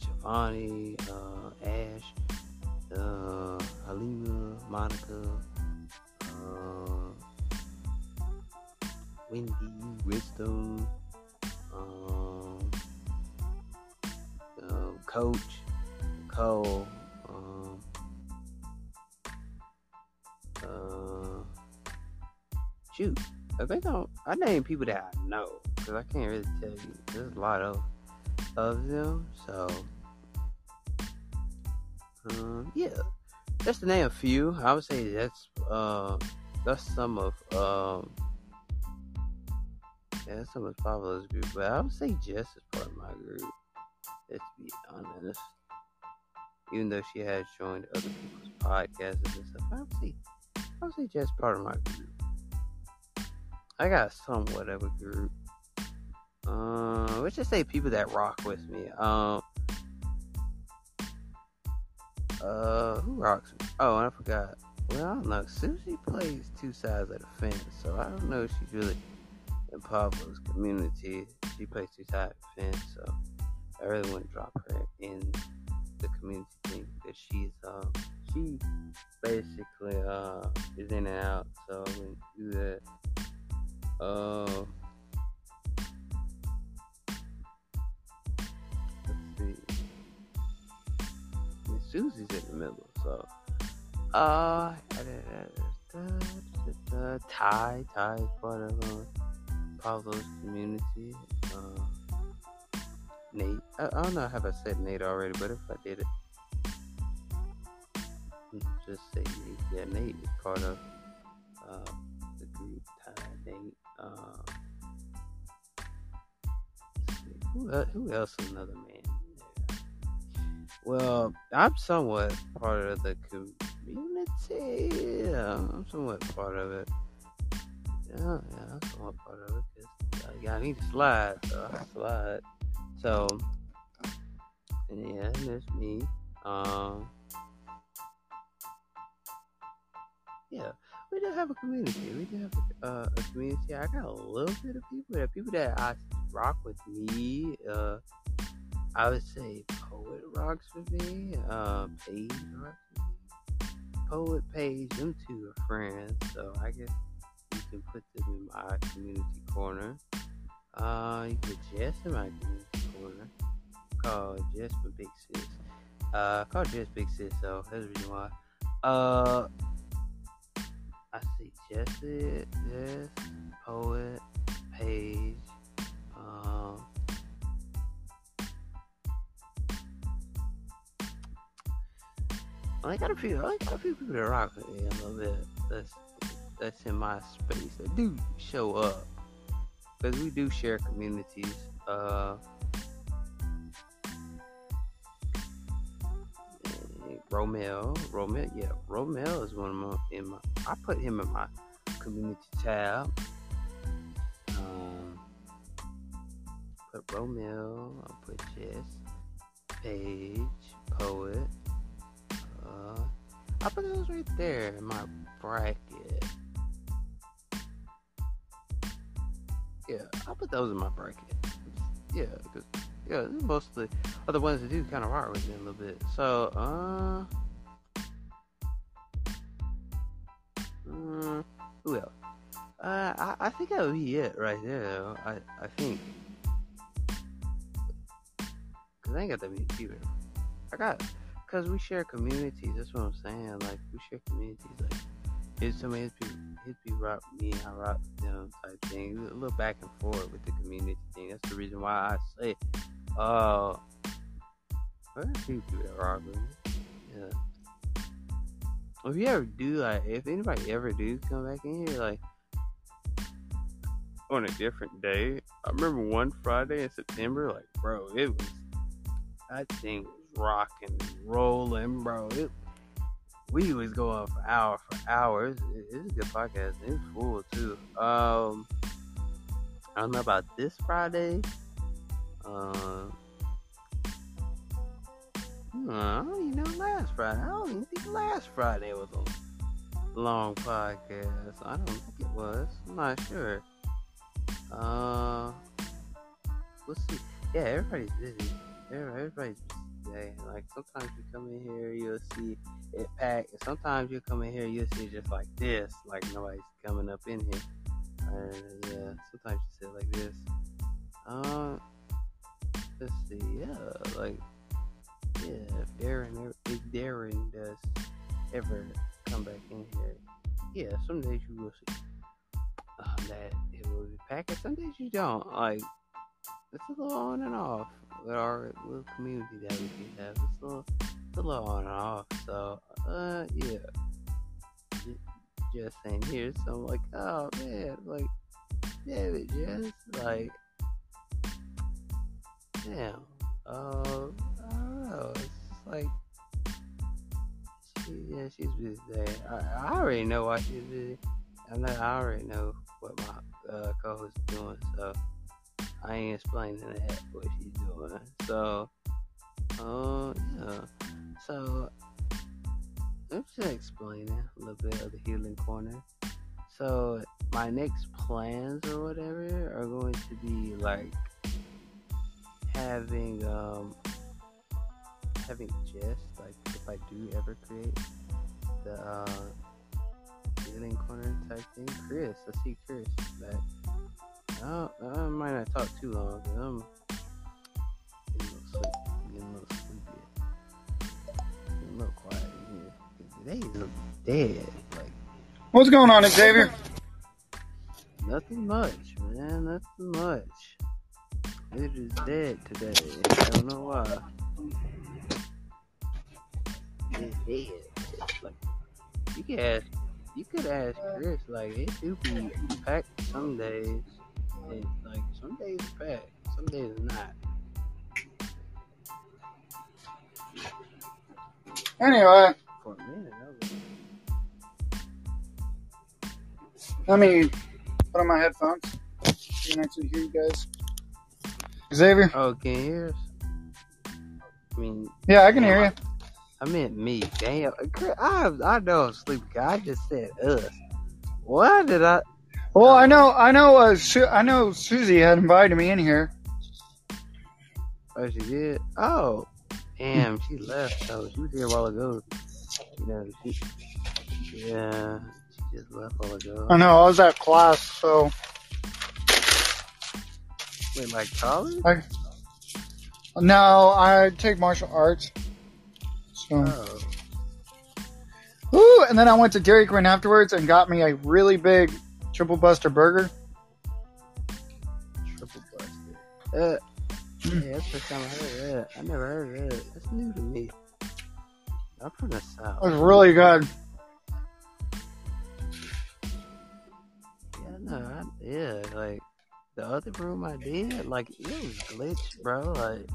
Giovanni, uh, Ash, uh, Halima, Monica, uh, Wendy, Wisdom. Um, Coach, Cole, um, uh, shoot, I think I I name people that I know because I can't really tell you. There's a lot of of them, so um, yeah, just to name a few. I would say that's uh that's some of um yeah, that's some of Pablo's group, but I would say Jess is part of my group. Let's be honest. Even though she has joined other people's podcasts and stuff, I don't see, I don't see just part of my group. I got somewhat of a group. Uh, let's just say people that rock with me. Um, uh, who rocks? Oh, I forgot. Well, I don't know. Susie plays two sides of the fence, so I don't know if she's really in Pablo's community. She plays two sides of the fence, so I really wouldn't drop her in the community thing because she's um she basically uh is in and out, so I wouldn't do that. Uh, Susie's in the middle, so uh, Ty is part of uh, Pablo's community. Uh, Nate, I, I don't know if I said Nate already, but if I did it, just say Nate. Yeah, Nate is part of uh, the group. Ty, Nate. Uh, who, who else is another man? Well, I'm somewhat part of the community. Yeah, I'm somewhat part of it. Yeah, yeah, I'm somewhat part of it because uh, I need to slide, so I slide. So, and yeah, that's me. Um, yeah, we do have a community. We do have a, uh, a community. I got a little bit of people. There people that I rock with me. Uh, I would say Poet rocks with me. Uh, Paige rocks. Poet, Paige, them two are friends. So I guess you can put them in my community corner. Uh, you put Jess in my community corner. Call Jess my big sis. Uh, call Jess big sis. So that's the reason why. Uh, I see Jesse, Jess, Poet, Paige. I got a few. I got a few people that rock with me a little bit. That's that's in my space. That do show up because we do share communities. Uh, Romel, Romel, yeah, Romel is one of my in my. I put him in my community tab. Um, put Romel. I put Jess, Paige, Poet. I put those right there in my bracket. Yeah, I put those in my bracket. Yeah, because yeah, the other ones that do kind of rock with me a little bit. So, uh, uh who else? Uh, I, I think that would be it right there. Though. I I think because I ain't got that many people. I got because we share communities. That's what I'm saying. Like we share communities. Like it's somebody his people, his people rock me, I rock them type thing. A little back and forth with the community thing. That's the reason why I say, uh, there people that rock me. Yeah. If you ever do like, if anybody ever do come back in here, like on a different day. I remember one Friday in September, like bro, it was thing was rocking and rolling, bro. It, we was going for hour for hours. It, it's a good podcast. It's full too. Um, I don't know about this Friday. Uh, hmm, I don't even know last Friday. I don't even think last Friday was a long podcast. I don't think it was. I'm not sure. Uh, let's see. Yeah, everybody's busy. Everybody's busy today. Like sometimes you come in here, you'll see it packed, and sometimes you come in here, you'll see just like this, like nobody's coming up in here. And yeah, sometimes you sit like this. Uh, let's see. Yeah, like yeah, if Darren, if Darren does ever come back in here, yeah, some days you will see uh, that it will be packed. Some days you don't. Like it's a little on and off with our little community that we have. It's a little, it's a little on and off. So, uh, yeah. Just saying here, so I'm like, oh man, like, damn it, just like, damn. Uh, I don't know. It's like she, yeah, she's busy today. I, I already know why she's busy. I know. I already know what my uh, co-host is doing, so I ain't explaining that what she's doing. So, uh, yeah. So, I'm just explaining a little bit of the healing corner. So, my next plans or whatever are going to be like having um having just like if I do ever create the uh healing corner type thing, Chris, I see Chris back. I, I might not talk too long because I'm getting a little sleepy. Getting a little sleepy. Getting a little quiet in here. Today look dead. Like What's going on, Xavier? nothing much, man. Nothing much. It is dead today. I don't know why. It's dead. Like you could ask, you could ask Chris. Like it do be packed some days, and like some days packed, some days not. Anyway, For a minute, let me put on my headphones. You can actually hear you guys. Xavier? Oh, can you hear us? I mean, Yeah, I can hear you. I meant me. Damn, I I know I'm sleepy. I just said us. Why did I? Well, I know, I know, uh, Su- I know Susie had invited me in here. Oh, she did. Oh, damn, she left. though. she was here a while ago. You know, she. Yeah, she just left a while ago. I know, I was at class, so Wait, like college? I. No, I take martial arts. So, Oh, Ooh, and then I went to Dairy Queen afterwards and got me a really big triple buster burger. triple busted. Uh, yeah, that's the first time I heard that. I never heard that. That's new to me. I'm from the south. Was really good. Yeah, no, I, yeah, like the other room I did, like it was glitch, bro. Like,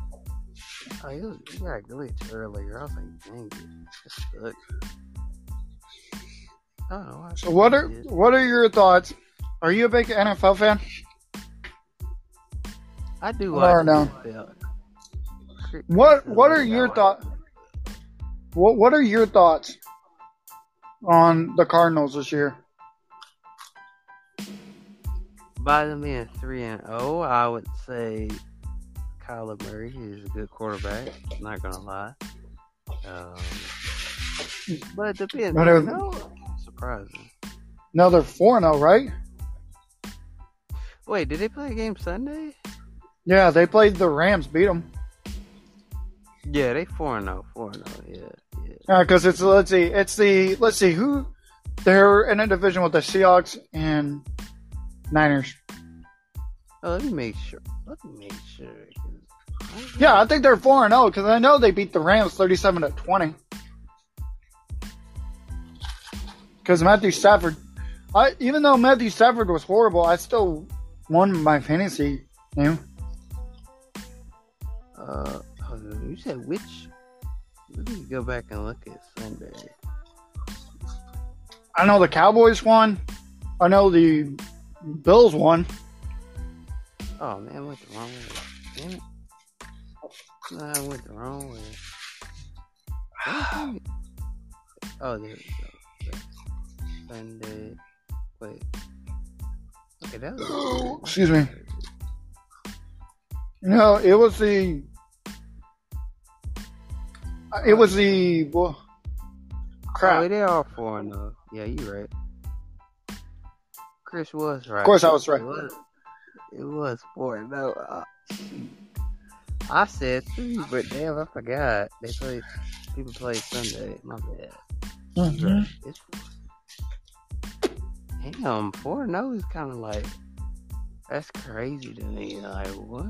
oh, it was it got glitch earlier. I was like, dang it, this sucks. Know. why So, what are what are your thoughts? Are you a big NFL fan? I do Lower watch down. NFL. Chris- What What are your thoughts? What What are your thoughts on the Cardinals this year? By them being three and zero, I would say Kyler Murray is a good quarterback. Not gonna lie. Um, but it depends. But, uh, no, surprising. No, they're four zero, oh, right? Wait, did they play a game Sunday? Yeah, they played the Rams, beat them. Yeah, they four and zero. Four and zero. Yeah, yeah. Yeah, because it's let's see, it's the let's see who they're in a division with the Seahawks and Niners. Oh, let me make sure. Let me make sure. Yeah, I think they're four and zero because I know they beat the Rams thirty-seven to twenty. Because Matthew Stafford, I even though Matthew Stafford was horrible, I still won my fantasy game. Uh, you said which? Let me go back and look at Sunday. I know the Cowboys won. I know the Bills won. Oh man, I went the wrong way. Damn it. No, I went the wrong way. Oh, there we go. Sunday. Wait. Okay, that was. Excuse me. No, it was the. It was the. Well, Oh, crap. they are four and oh. Yeah, you're right. Chris was right. Of course I was right. It was, it was four and oh. Uh. I said three, but damn, I forgot. They play. People play Sunday. My bad. Mhm. It's damn four and zero is kind of like that's crazy to me. Like what?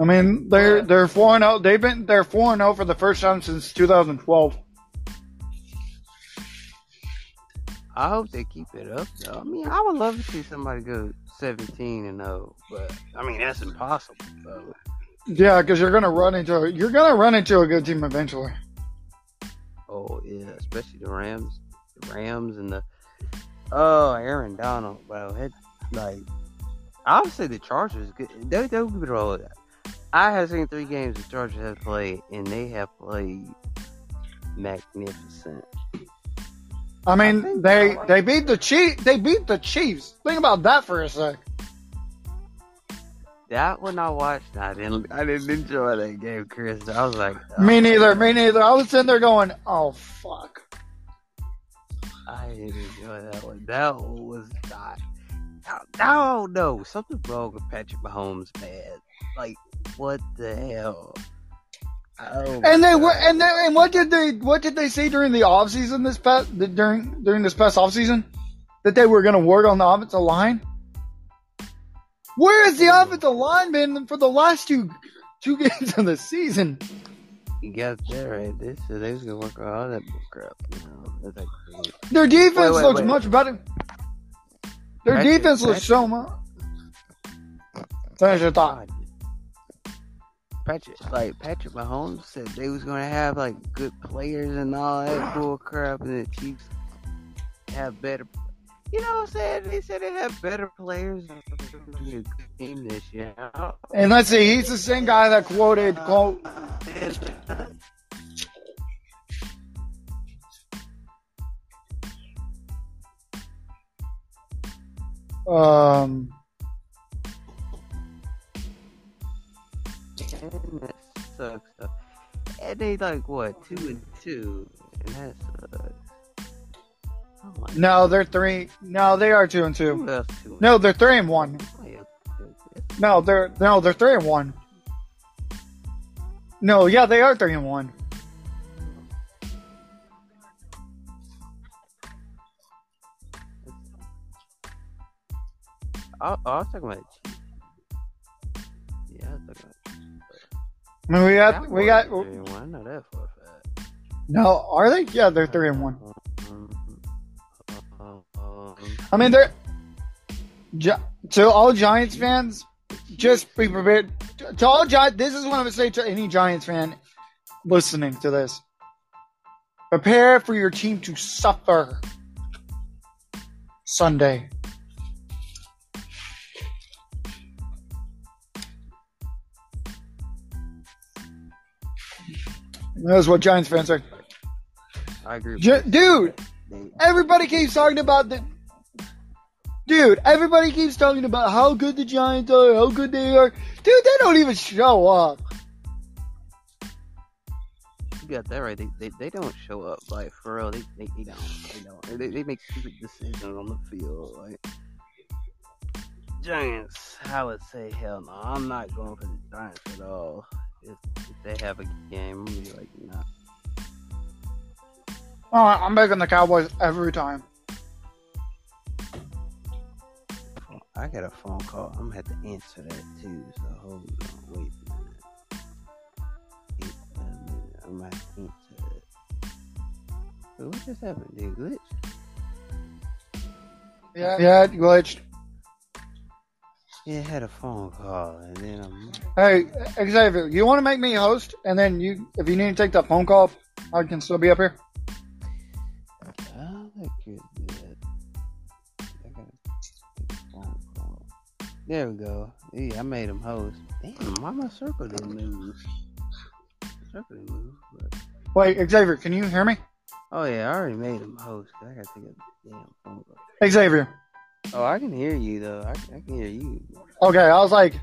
I mean, they're they're four and zero. They've been they're four and zero for the first time since 2012. I hope they keep it up though. I mean, I would love to see somebody go seventeen and zero, but I mean that's impossible. So Yeah, because you're gonna run into you're gonna run into a good team eventually. Oh yeah, especially the Rams, Rams and the oh Aaron Donald. Bro, it, like I would say the Chargers. good- They they all that. I have seen three games the Chargers have played, and they have played magnificent. I I mean, think- they they beat the Chief. They beat the Chiefs. Think about that for a sec. That one I watched, I didn't I didn't enjoy that game, Chris. I was like, oh, Me neither. Me neither. I was sitting there going, "Oh fuck." I didn't enjoy that one. That one was not. I, I don't know. Something wrong with Patrick Mahomes, man. Like, what the hell? Oh, And they were, and they, and what did they, what did they say during the off season this past, the, during during this past off season, that they were going to work on the offensive line? Where has the offensive line been for the last two two games of the season? You got that right. They said they was gonna work on all that crap. You know, like. Their defense Wait, wait, looks wait. much better. Their Patrick- defense looks Patrick- so much. Finish your thought. Patrick, like Patrick Mahomes said, they was gonna have like good players and all that bull crap, and the Chiefs have better. You know what I'm saying? They said they have better players team this year. And let's see, he's the same guy that quoted quote. Um, And that sucks. And they like what two and two, and that sucks. Oh no, they're three. No, they are two and two. No, they're three and one. No, they're no, they're three and one. No, yeah, they are three and one. I, I was talking about Yeah, I was talking about. I mean, we got we got. Three and one. I know that for a fact. No, are they? Yeah, they're three and one. Um, um, I mean, they're to all Giants fans. Just be prepared. To all Giants, this is what I'm gonna say to any Giants fan listening to this. Prepare for your team to suffer Sunday. That's what Giants fans are. I agree. dude, everybody keeps talking about the. Dude, everybody keeps talking about how good the Giants are, how good they are. Dude, they don't even show up. You got that right. They, they they don't show up like for real. They they, they don't. They don't. They, they make stupid decisions on the field. Like Giants, I would say hell no. I'm not going for the Giants at all. If, if they have a game, I'm be like nah. Oh, I'm making the Cowboys every time. I got a phone call. I'm gonna have to answer that too. So hold on, wait a minute. Wait a minute. Have to answer it. Wait, what just happened? Did it glitch? Yeah, yeah, it glitched. Yeah, I had a phone call, and then I'm. Hey, Xavier, you want to make me host, and then you, if you need to take that phone call, I can still be up here. I like it. There we go. Yeah, I made him host. Damn, why my circle didn't move? Circle didn't move. But... Wait, Xavier, can you hear me? Oh yeah, I already made him host. 'cause I gotta take a damn phone call. Xavier. Oh, I can hear you though. I, I can hear you. Okay, I was like,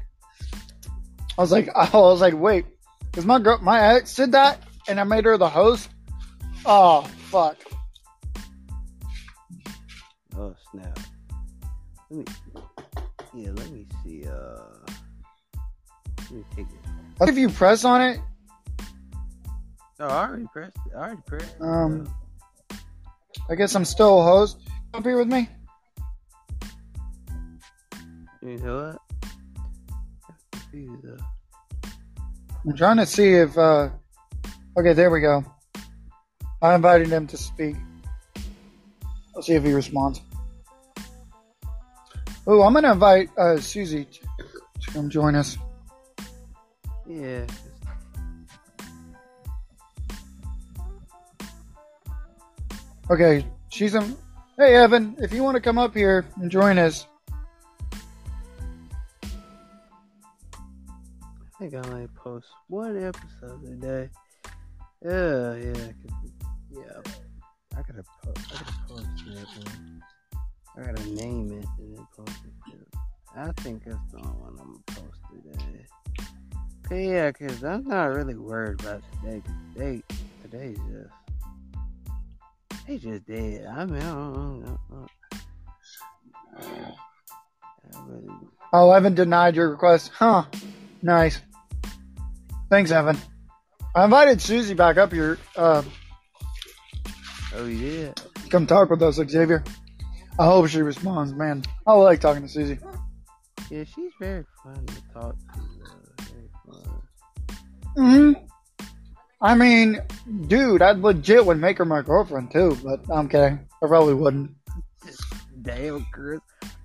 I was like, I was like, wait, because my girl, my ex did that, and I made her the host. Oh fuck! Oh snap. Let me. Yeah, let me see. Uh, let me take this. If you press on it, Oh, I already pressed. It. I already pressed. it. Um, I guess I'm still a host. Come here with me. you know what? I'm trying to see if. uh Okay, there we go. I invited him to speak. I'll see if he responds. Oh, I'm gonna invite uh, Susie to, to come join us. Yeah. Okay, she's in. Hey, Evan, if you want to come up here and join us, I think I only post one episode a day. Yeah, yeah, 'cause- yeah. I gotta post. I gotta post it. Man. I gotta name it and then post it. Too. I think that's the only one I'm gonna post today. Okay, yeah, cause I'm not really worried about today. Today, today's just. They just dead. I mean, I don't, I don't, I don't, I really, oh, Evan denied your request. Huh. Nice. Thanks, Evan. I invited Susie back up here. Uh, oh yeah. come talk with us, Xavier. I hope she responds, man. I like talking to Susie. Yeah, she's very fun to talk to. Very fun. hmm I mean, dude, I legit would make her my girlfriend too, but I'm kidding. I probably wouldn't. Damn, Chris.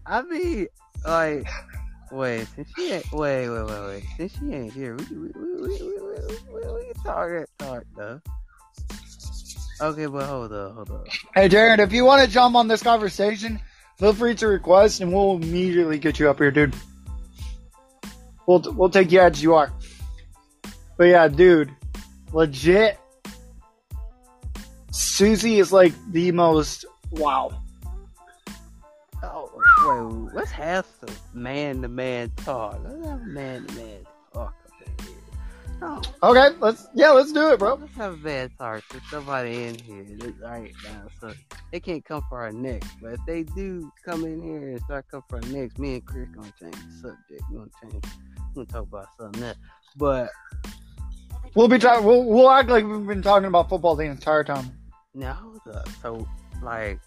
I mean, like, wait, since she ain't, wait, wait, wait, wait, since she ain't here, we we we we we, we, we, we can talk that talk though. Okay, but hold up, hold up. Hey, Jared, if you want to jump on this conversation, feel free to request, and we'll immediately get you up here, dude. We'll we'll take you as you are. But yeah, dude, legit. Susie is like the most wow. Oh, wait, let's have some man to man talk. Let's have man to man No, Okay, let's yeah, let's do it, bro. Let's have a bad talk. There's somebody in here. Right now, so they can't come for our necks. But if they do come in here and start coming for our necks, me and Chris gonna change the subject. We're gonna change. We're gonna talk about something else. But We'll be talking. We'll, we'll act like we've been talking about football the entire time. now, hold up. So, like,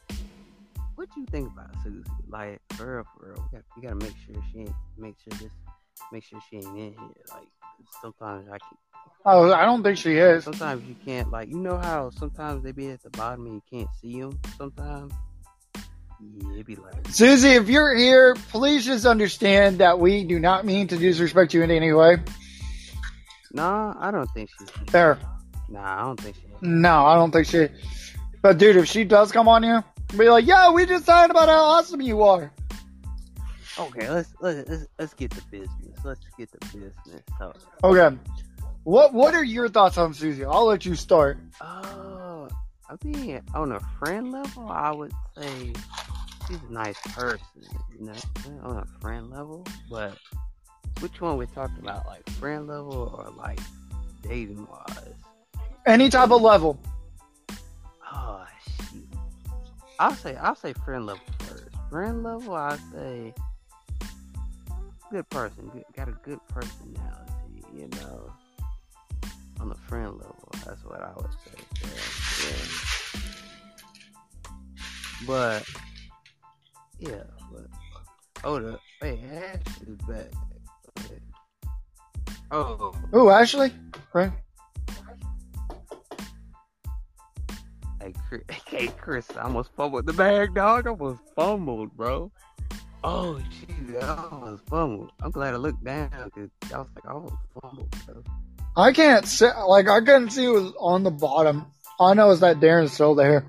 what do you think about Susie? Like, for real, for real, we, got, we gotta make sure she ain't. Make sure this. Make sure she ain't in here. Like, sometimes I can. Oh, I don't think she is. Sometimes you can't. Like, you know how sometimes they be at the bottom and you can't see them. Sometimes. Yeah, be like. Susie, if you're here, please just understand that we do not mean to disrespect you in any way. Nah, I don't think she's. There. Nah, I don't think she. No, I don't think she. But dude, if she does come on here, be like, "Yeah, we just talking about how awesome you are." Okay, let's let's let's, let's get to business. Let's get to business. So, Okay. What What are your thoughts on Susie? I'll let you start. oh, I mean, on a friend level, I would say she's a nice person. You know, on a friend level, but which one we're talking about, like friend level or like dating wise? Any type of level. Oh shoot. I'll say I'll say friend level first. Friend level, I'll say good person. Good, got a good personality, you know. On the friend level, that's what I would say. Yeah, yeah. But yeah, but oh, hold up. Wait, Ash is back. Okay. Oh, Ooh, Ashley. Right. Hey, Chris, hey, Chris, I almost fumbled the bag, dog. I almost fumbled, bro. Oh, jeez, I almost fumbled. I'm glad I looked down because I was like, oh, I almost fumbled, bro. I can't see. Like I couldn't see it was on the bottom. All I know is that Darren's still there.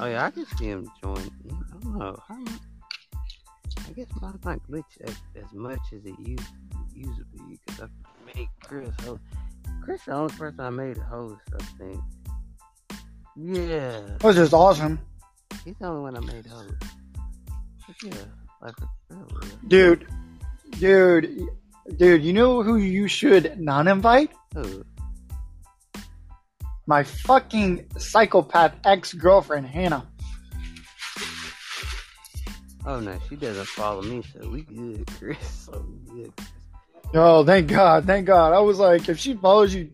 Oh, yeah, I can see him join. I don't know. How much? I guess mine's not glitch as, as much as it used, used to be because I made Chris host. Chris the only person I made a host, I think. Yeah, Which is awesome, he's the only one I made host. Yeah, real, real. dude. Dude, dude. You know who you should not invite? Who? My fucking psychopath ex girlfriend Hannah. Oh no, she doesn't follow me, so we good, Chris. So good. Oh, thank God, thank God. I was like, if she follows you,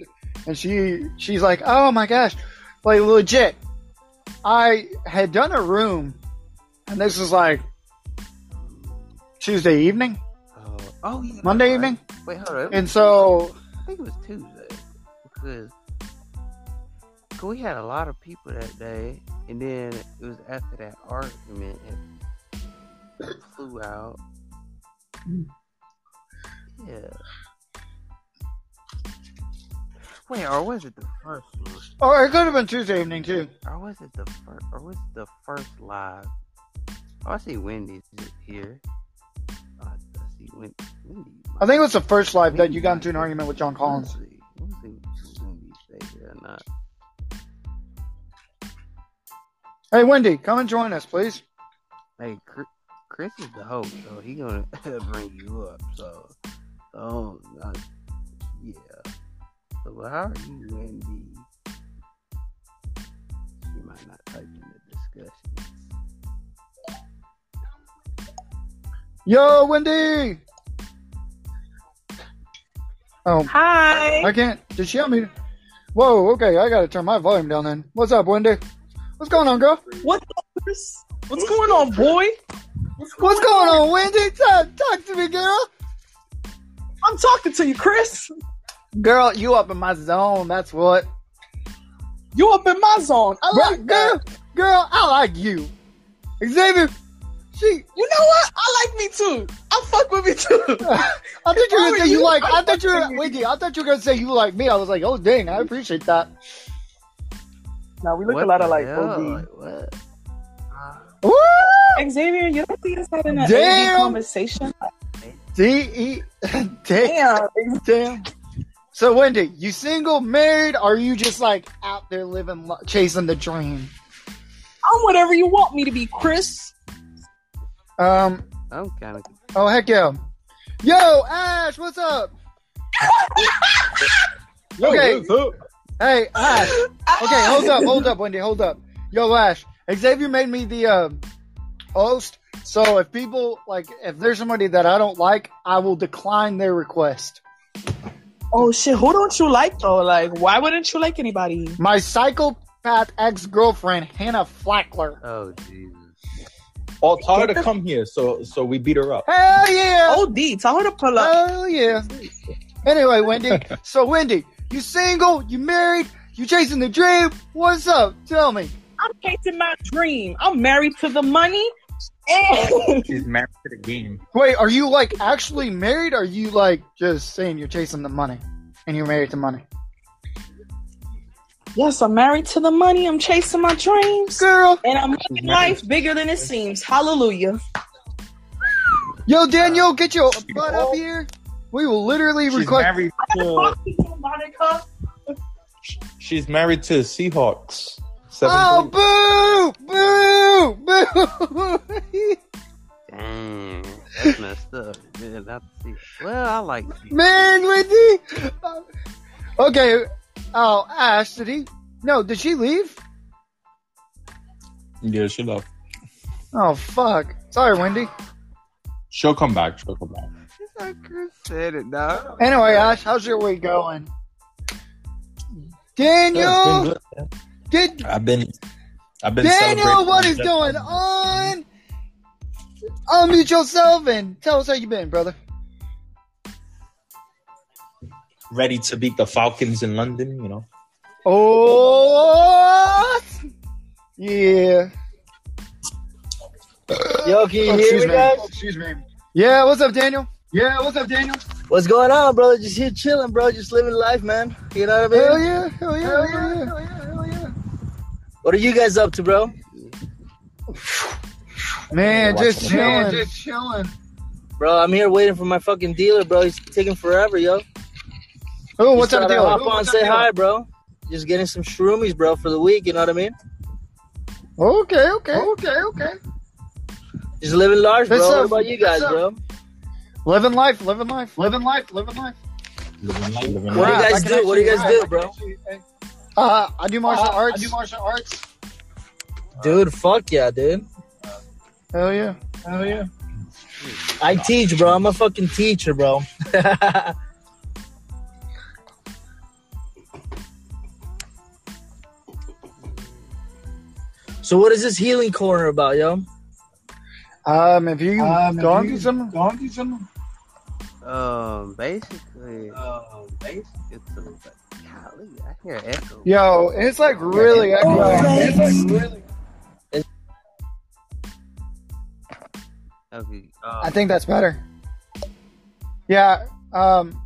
and she she's like, oh my gosh, like legit. I had done a room, and this is like Tuesday evening, Oh, oh yeah, Monday right. evening, Wait, hold on. and so I think it was Tuesday because we had a lot of people that day, and then it was after that argument it flew out. Yeah. Wait, or was it the first one? Or it could have been Tuesday evening too. Or was it the first? Or was it the first live? Oh, I see Wendy's here. I see Wendy. Wendy I think it was the first live that you got into an argument with John Collins. See. Let's see Wendy stay here or not. Hey, Wendy, come and join us, please. Hey, Chris, is the host, so he gonna bring you up. So, oh, uh, yeah. So, how are you, Wendy? You might not type in the discussion. Yo, Wendy. Oh, Hi. I can't. Did she help me? Whoa, okay, I gotta turn my volume down then. What's up, Wendy? What's going on, girl? What's? What's going on, boy? What's going on, Wendy? Talk, talk to me, girl. I'm talking to you, Chris. Girl, you up in my zone. That's what. You up in my zone. I like girl, that. girl, I like you. Xavier, she. You know what? I like me too. I fuck with me too. I thought you were gonna say you you? like. I I'm thought you were. Wait, I thought you were gonna say you like me. I was like, oh dang, I appreciate that. now we look What a lot the alike. hell? OD. Like, what? Woo! Xavier, you don't see us having an Damn. Conversation? D E. Damn. Damn. Damn. So Wendy, you single, married, or are you just like out there living, li- chasing the dream? I'm whatever you want me to be, Chris. Um. I'm kind of. Oh heck yeah. Yo, Ash, what's up? Okay. Hey, Ash. Okay, hold up, hold up, Wendy, hold up. Yo, Ash. Xavier made me the uh, host, so if people like, if there's somebody that I don't like, I will decline their request. Oh shit, who don't you like though? Like, why wouldn't you like anybody? My psychopath ex girlfriend, Hannah Flackler. Oh Jesus. Oh, tell her to come here so so we beat her up. Hell yeah! OD, tell her to pull up. Hell yeah! Anyway, Wendy. so Wendy, you single? You married? You chasing the dream? What's up? Tell me. I'm chasing my dream. I'm married to the money. And She's married to the game. Wait, are you like actually married? Or are you like just saying you're chasing the money and you're married to money? Yes, I'm married to the money. I'm chasing my dreams. Girl, And I'm making life bigger than it seems. Hallelujah. yo, Daniel, get your butt up here. We will literally She's request. married to Monica. she's married to Seahawks. Seven Oh, boo, boo, boo! Dang, that's messed up. Man, I see. Well, I like. Man, Wendy. Uh, Okay. Oh, Ash, did he? No, did she leave? Yeah, she left. Oh, fuck. Sorry, Wendy. She'll come back. She'll come back. It's like Chris said it, dog. Anyway, Ash, how's your week going? Yeah, it's been Daniel, good, man. did I've been I've been Daniel, what is what my is death. going on? Oh, Unmute yourself and tell us how you been, brother. Ready to beat the Falcons in London, you know. Oh, yeah. Yo, can you Oh, hear excuse me, me. guys? Excuse me. Yeah, what's up, Daniel? Yeah, what's up, Daniel? What's going on, bro? Just here chilling, bro. Just living life, man. You know what I mean? Hell yeah, hell yeah, hell yeah, hell yeah, hell yeah. What are you guys up to, bro? Man, Watching just the chilling, game. just chilling. Bro, I'm here waiting for my fucking dealer, bro. He's taking forever, yo. Oh, what's up, thought I'd deal? Hop on, say hi, bro. Just getting some shroomies, bro, for the week. You know what I mean? Okay, okay, okay, okay. Just living large, bro. What's What up? about you guys, bro? Living life, living life, living life, living life. Living life, living What do you guys I can do? What do you actually- guys do, bro? Uh, I do martial Uh, arts. I do martial arts. Dude, fuck yeah, dude. Hell yeah, hell yeah. I teach, bro. I'm a fucking teacher, bro. so what is this healing corner about, yo? Um, if you Um, if gone you- through some, Gone through some? Um, basically, um, basically, it's a, golly, I hear echo. yo, it's like really echoing. It's like really. Okay, I um, think that's better. Yeah. Um.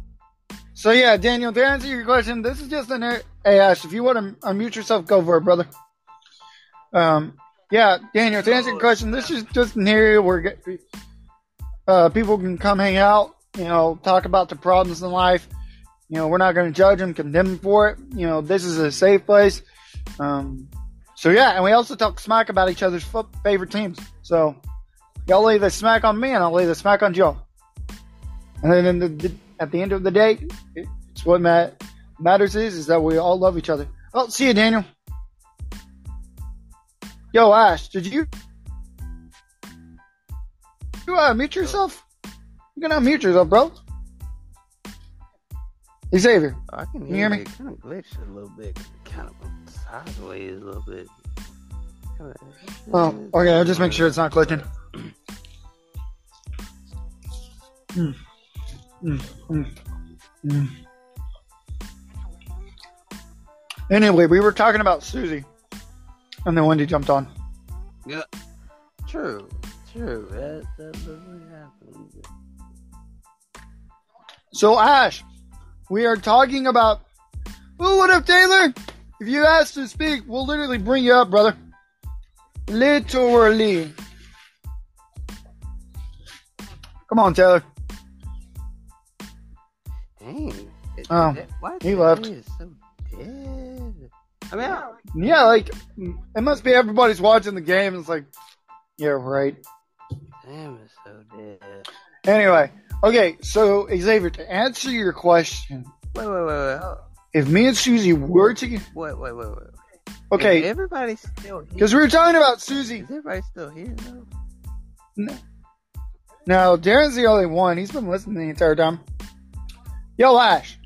So yeah, Daniel, to answer your question, this is just an hey Ash. If you want to unmute yourself, go for it, brother. Um, yeah, Daniel, to answer your question, this is just an area where uh, people can come hang out. You know, talk about the problems in life. You know, we're not going to judge them, condemn them for it. You know, this is a safe place. Um, so yeah, and we also talk smack about each other's fo- favorite teams. So y'all lay the smack on me, and I'll lay the smack on Joe. And then the, the, at the end of the day, it's what ma- matters is is that we all love each other. Oh, see you, Daniel. Yo, Ash, did you you uh, mute yourself? You can unmute yourself, bro. Xavier, I can You hear, hear me? It kind of glitched a little bit, kind of sideways a little bit. Kinda- Oh, okay. I'll just make sure it's not glitching. Mm. Mm, mm, mm. Anyway, we were talking about Susie, and then Wendy jumped on. Yeah, true, true. That that doesn't happen. So, Ash, we are talking about. Oh, what up, Taylor? If you ask to speak, we'll literally bring you up, brother. Literally. Come on, Taylor. Dang. It, Oh, why he left. so? I mean, I, Yeah, like it must be everybody's watching the game. It's like, yeah, right. damn, it's so dead. Anyway, okay. So Xavier, to answer your question, Wait, wait, wait, wait. if me and Susie were to, Wait, wait, wait, wait. Is okay, everybody's still here. because we were talking about Susie. Is everybody still here though? Now Darren's the only one. He's been listening the entire time. Yo, Ash,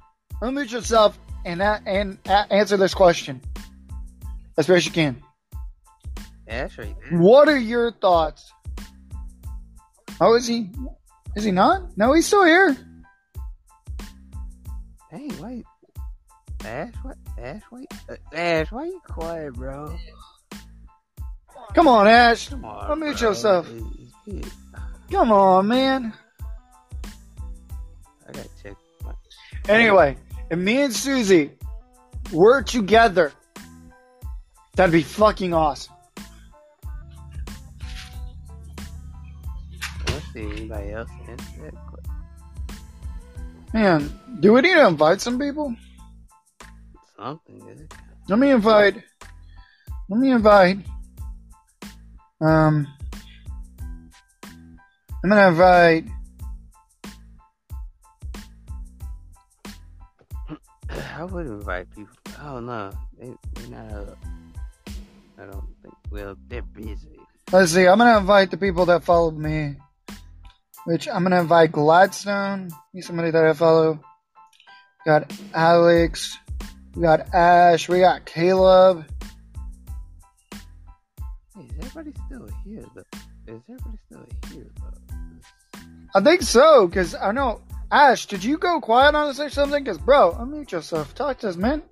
unmute yourself and a- and a- answer this question as best you can. Right there. What are your thoughts? Oh, is he? Is he not? No, he's still here. Hey, wait. Ash, what? Ash, wait. Uh, Ash, why are you quiet, bro? Come on, Ash. Come on. Unmute bro. yourself. Come on, man. I gotta check. My, Anyway, and me and Susie were together, that'd be fucking awesome. let's see, anybody else answer that? Man, do we need to invite some people? Something? Let me invite. Let me invite. Um, I'm gonna invite. I would invite people. Oh no, they, they're not. I don't think. Well, they're busy. Let's see. I'm gonna invite the people that followed me. Which I'm gonna invite Gladstone. He's somebody that I follow. Got Alex. We got Ash. We got Caleb. Hey, is everybody still here? Though? Is everybody still here? Though? I think so, because I know. Ash, did you go quiet on us or something? Because, bro, unmute yourself. Talk to us, man.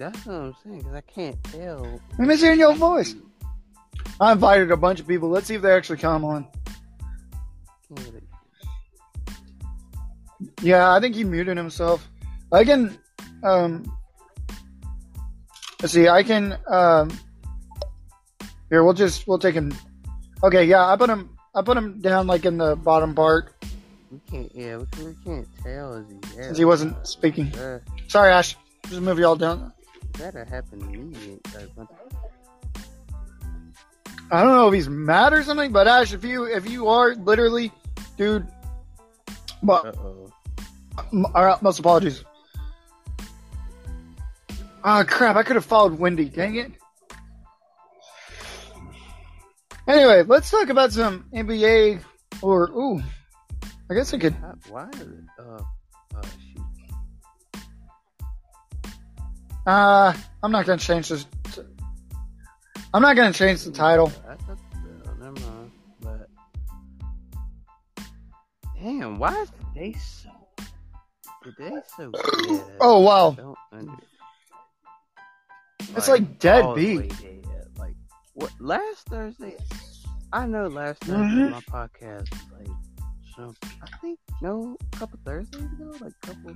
That's what I'm saying. Cause I can't tell. Let me hear your voice. I invited a bunch of people. Let's see if they actually come on. Yeah, I think he muted himself. I can, um, let's see, I can, um, here, we'll just, we'll take him. Okay, yeah, I put him, I put him down like in the bottom part We can't. Yeah, we, we can't tell. Is he there? since he wasn't speaking. Uh, Sorry, Ash. Just move y'all down. That'll happen to me. I don't know if he's mad or something, but Ash, if you, if you are literally, dude, but Uh-oh. M- all right, most apologies. Ah, crap! I could have followed Wendy. Dang it. Anyway, let's talk about some NBA or ooh, I guess I could. Why? Uh, uh, Uh, I'm not gonna change this. t- I'm not gonna change the title. Uh, never mind. But damn, why is the day so? The day so. Oh wow, It's like dead beat. Like what? Last Thursday, I know last Thursday Mhm. my podcast like Um, I think no, a couple Thursdays ago, like a couple.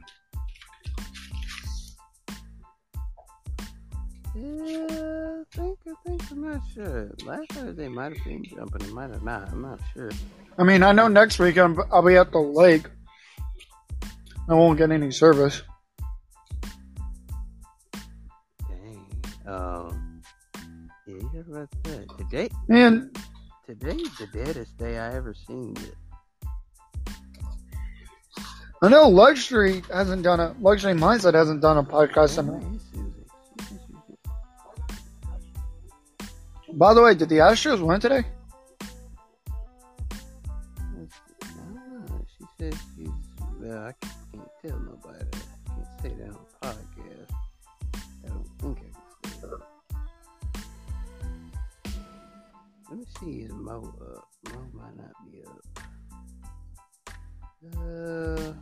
Yeah, I think I think I'm not sure. Last Thursday might have been jumping, it might have not. I'm not sure. I mean, I know next week I'm, I'll be at the lake. I won't get any service. Dang. Um. Yeah, you heard about that today? And Today's the deadest day I ever seen it. I know Luxury hasn't done a Luxury Mindset hasn't done a podcast in. By the way, did the Astros win today? She says she's. Well, I can't tell nobody. I can't say that on podcast. I don't think I can say that. Let me see. Is Mo up? Mo might not be up. Uh,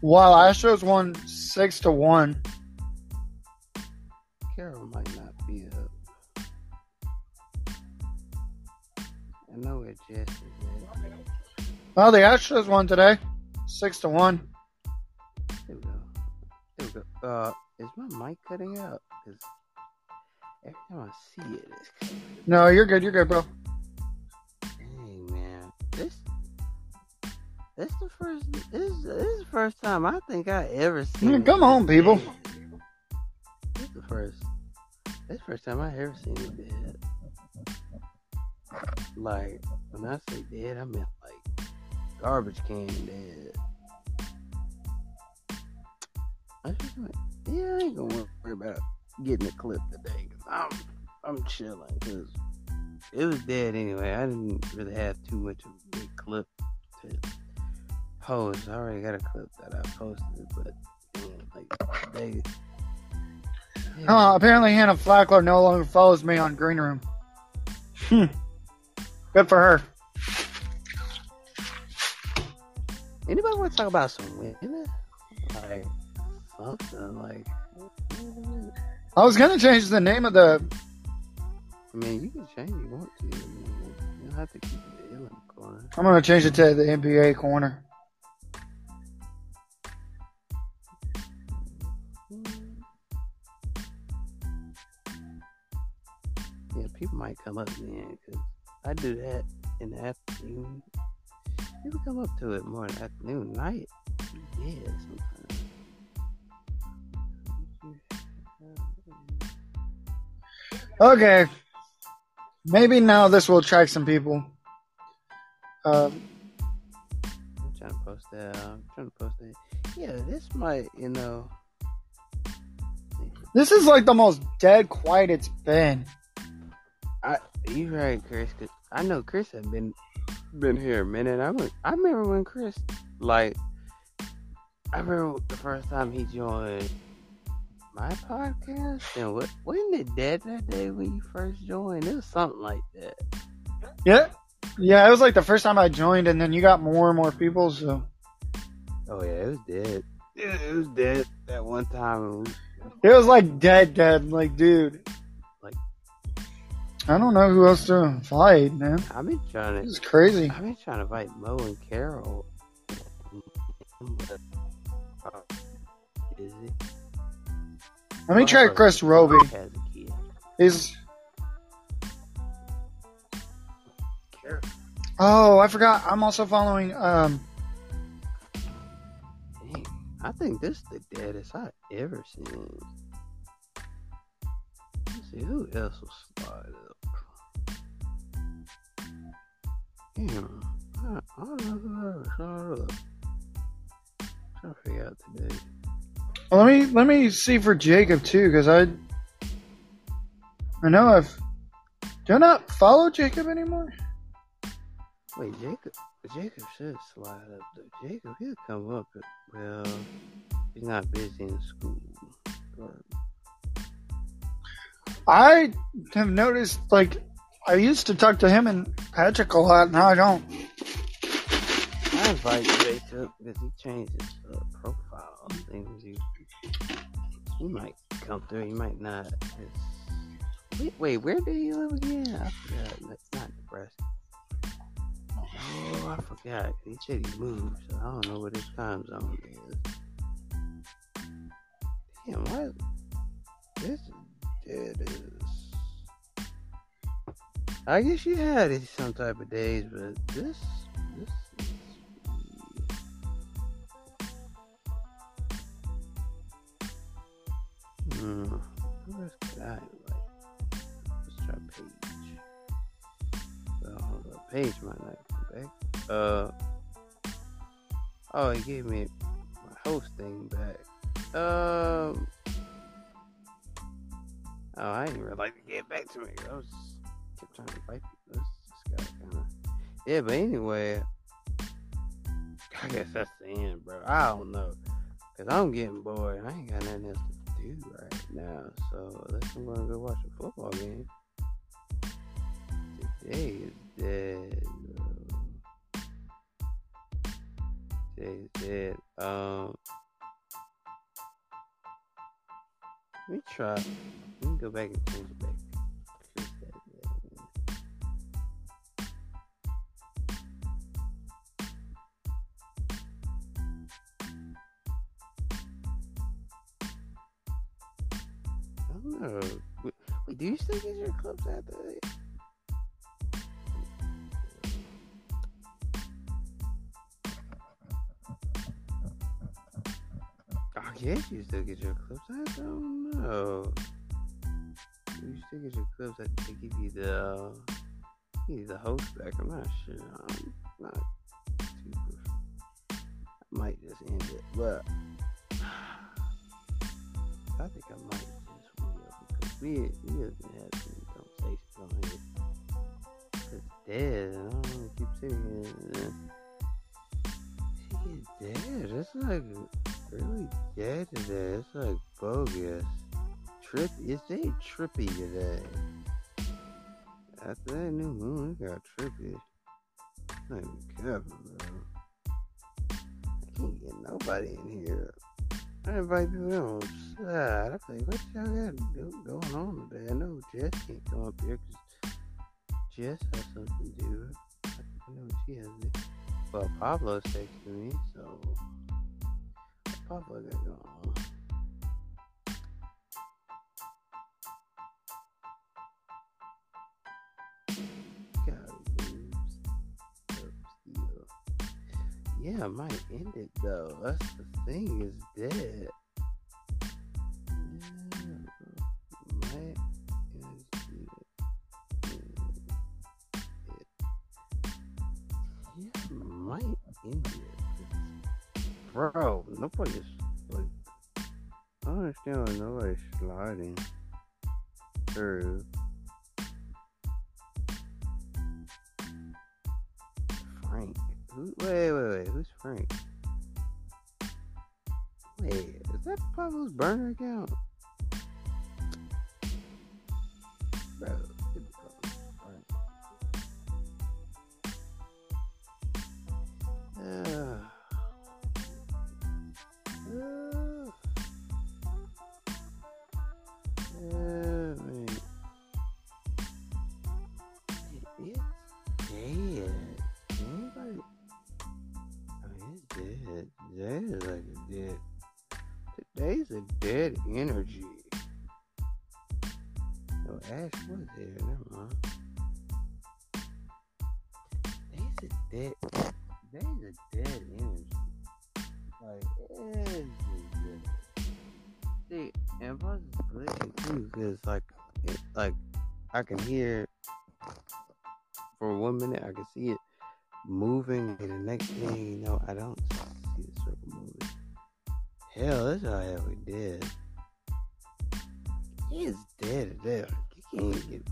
While Astros won six to one. Well, the Astros won today, six to one. There we go. There we go. Uh, is my mic cutting out? Because every time I see it, it's. No, you're good. You're good, bro. Dang, man. This, this the first, this, this is the first time I think I ever seen. Yeah, come on, people. This is the first, this the first time I ever seen it. Like, when I say dead, I meant like garbage can dead. I just went, yeah, I ain't gonna worry about getting a clip today. Cause I'm, I'm chilling. Cause it was dead anyway. I didn't really have too much of a big clip to post. I already got a clip that I posted, but man, like they. Uh, apparently, Hannah Flackler no longer follows me on Green Room. Good for her. Anybody want to talk about some women? Like something like. I was gonna change the name of the. I mean, you can change if you want to. You don't have to keep it in the corner. I'm gonna change it to the NBA corner. Yeah, people might come up then because I do that in the afternoon. People come up to it more in the afternoon, night. Yeah, sometimes. Okay. Maybe now this will attract some people. Um, I'm trying to post that. I'm trying to post that. Yeah, this might, you know. this is like the most dead quiet it's been. You right, Chris. 'cause I know Chris had been been here a minute. I went, I remember when Chris like I remember the first time he joined my podcast. And what wasn't it dead that day when you first joined? It was something like that. Yeah. Yeah, it was like the first time I joined, and then you got more and more people. So Oh yeah, it was dead. Yeah, it was dead that one time. It was like dead, dead. Like, dude, I don't know who else to invite, man. I've been trying This to. is crazy. I've been trying to invite Mo and Carol. Is it? Let me try Chris Roby. He's. Oh, I forgot. I'm also following. Um, Dang, I think this is the deadest I've ever seen. Let's see who else will slide Damn, I, I don't know who ever slide up. trying to figure out today. well, let me let me see for Jacob too, because I. I know I've. Do I not follow Jacob anymore? Wait, Jacob. Jacob should slide up though. Jacob, he'll come up. But, well, he's not busy in school. But I have noticed, like, I used to talk to him and Patrick a lot. Now I don't. I invite Jacob because he changed his uh, profile things. He, might come through. He might not. It's, wait, wait, where did he live again? I forgot. That's not Nebraska. Oh, I forgot. He said he moved, so I don't know what his time zone is. Damn, what? This it is. I guess you had some type of days, but this this is Hmm. Could I invite? Let's try Paige. Well, hold up. Paige might not come back. Uh. Oh, he gave me my host thing back. Um. Oh, I didn't really like to get back to me. I was trying to invite. This, this guy kind of. Yeah, but anyway, I guess that's the end, bro. I don't know. Cause I'm getting bored. I ain't got nothing else to do right now. So let's I'm gonna go watch a football game. Today is dead. bro. Today is dead. Um let me try let me go back and change it back. Don't. Wait, do you still get your clips out there? I guess you still get your clips. I don't know. You still get your clips. I think they give you the give you the host back. I'm not sure. I'm not super. I might just end it, but I think I might we we have been having some conversations on here. It's dead. I don't want to keep saying it. She is dead. It's like really dead today. It's like bogus. Trip. It's they trippy today. After that new moon, it got trippy. Not even careful, bro. I can't get nobody in here. I invite people on. I'm like, what y'all got going on today? I know Jess can't come up here because Jess has something to do. I know she has it. Well, Pablo's texting me, so Pablo got going on. Yeah, I might end it though. That's the thing is dead. It. Might end it. Bro, nobody's like. I don't understand why nobody's sliding through. Frank. Who, wait, wait, wait. Who's Frank? Wait, is that Pablo's burner account? Bro. Uh, uh, Dead is like a dead. Today's a dead energy. No, Ash was there. Never mind. Today's a dead. Today's a dead energy. Like, dead. See, and it's glitching too, cause like, it, like, I can hear for one minute, I can see it moving, and the next thing you know, I don't moving. Hell, that's how hell we dead. He is dead today. You can't get,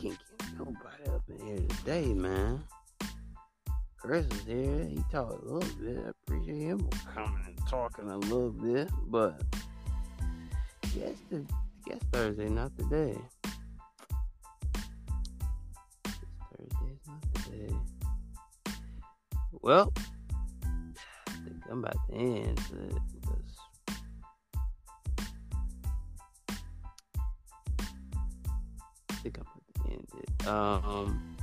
can't get nobody up in here today, man. Chris is here. He talked a little bit. I appreciate him coming and talking a little bit, but the guess Thursday, not today. Thursday's not today. Well, I'm about to end it because I think I'm about to end it. Um,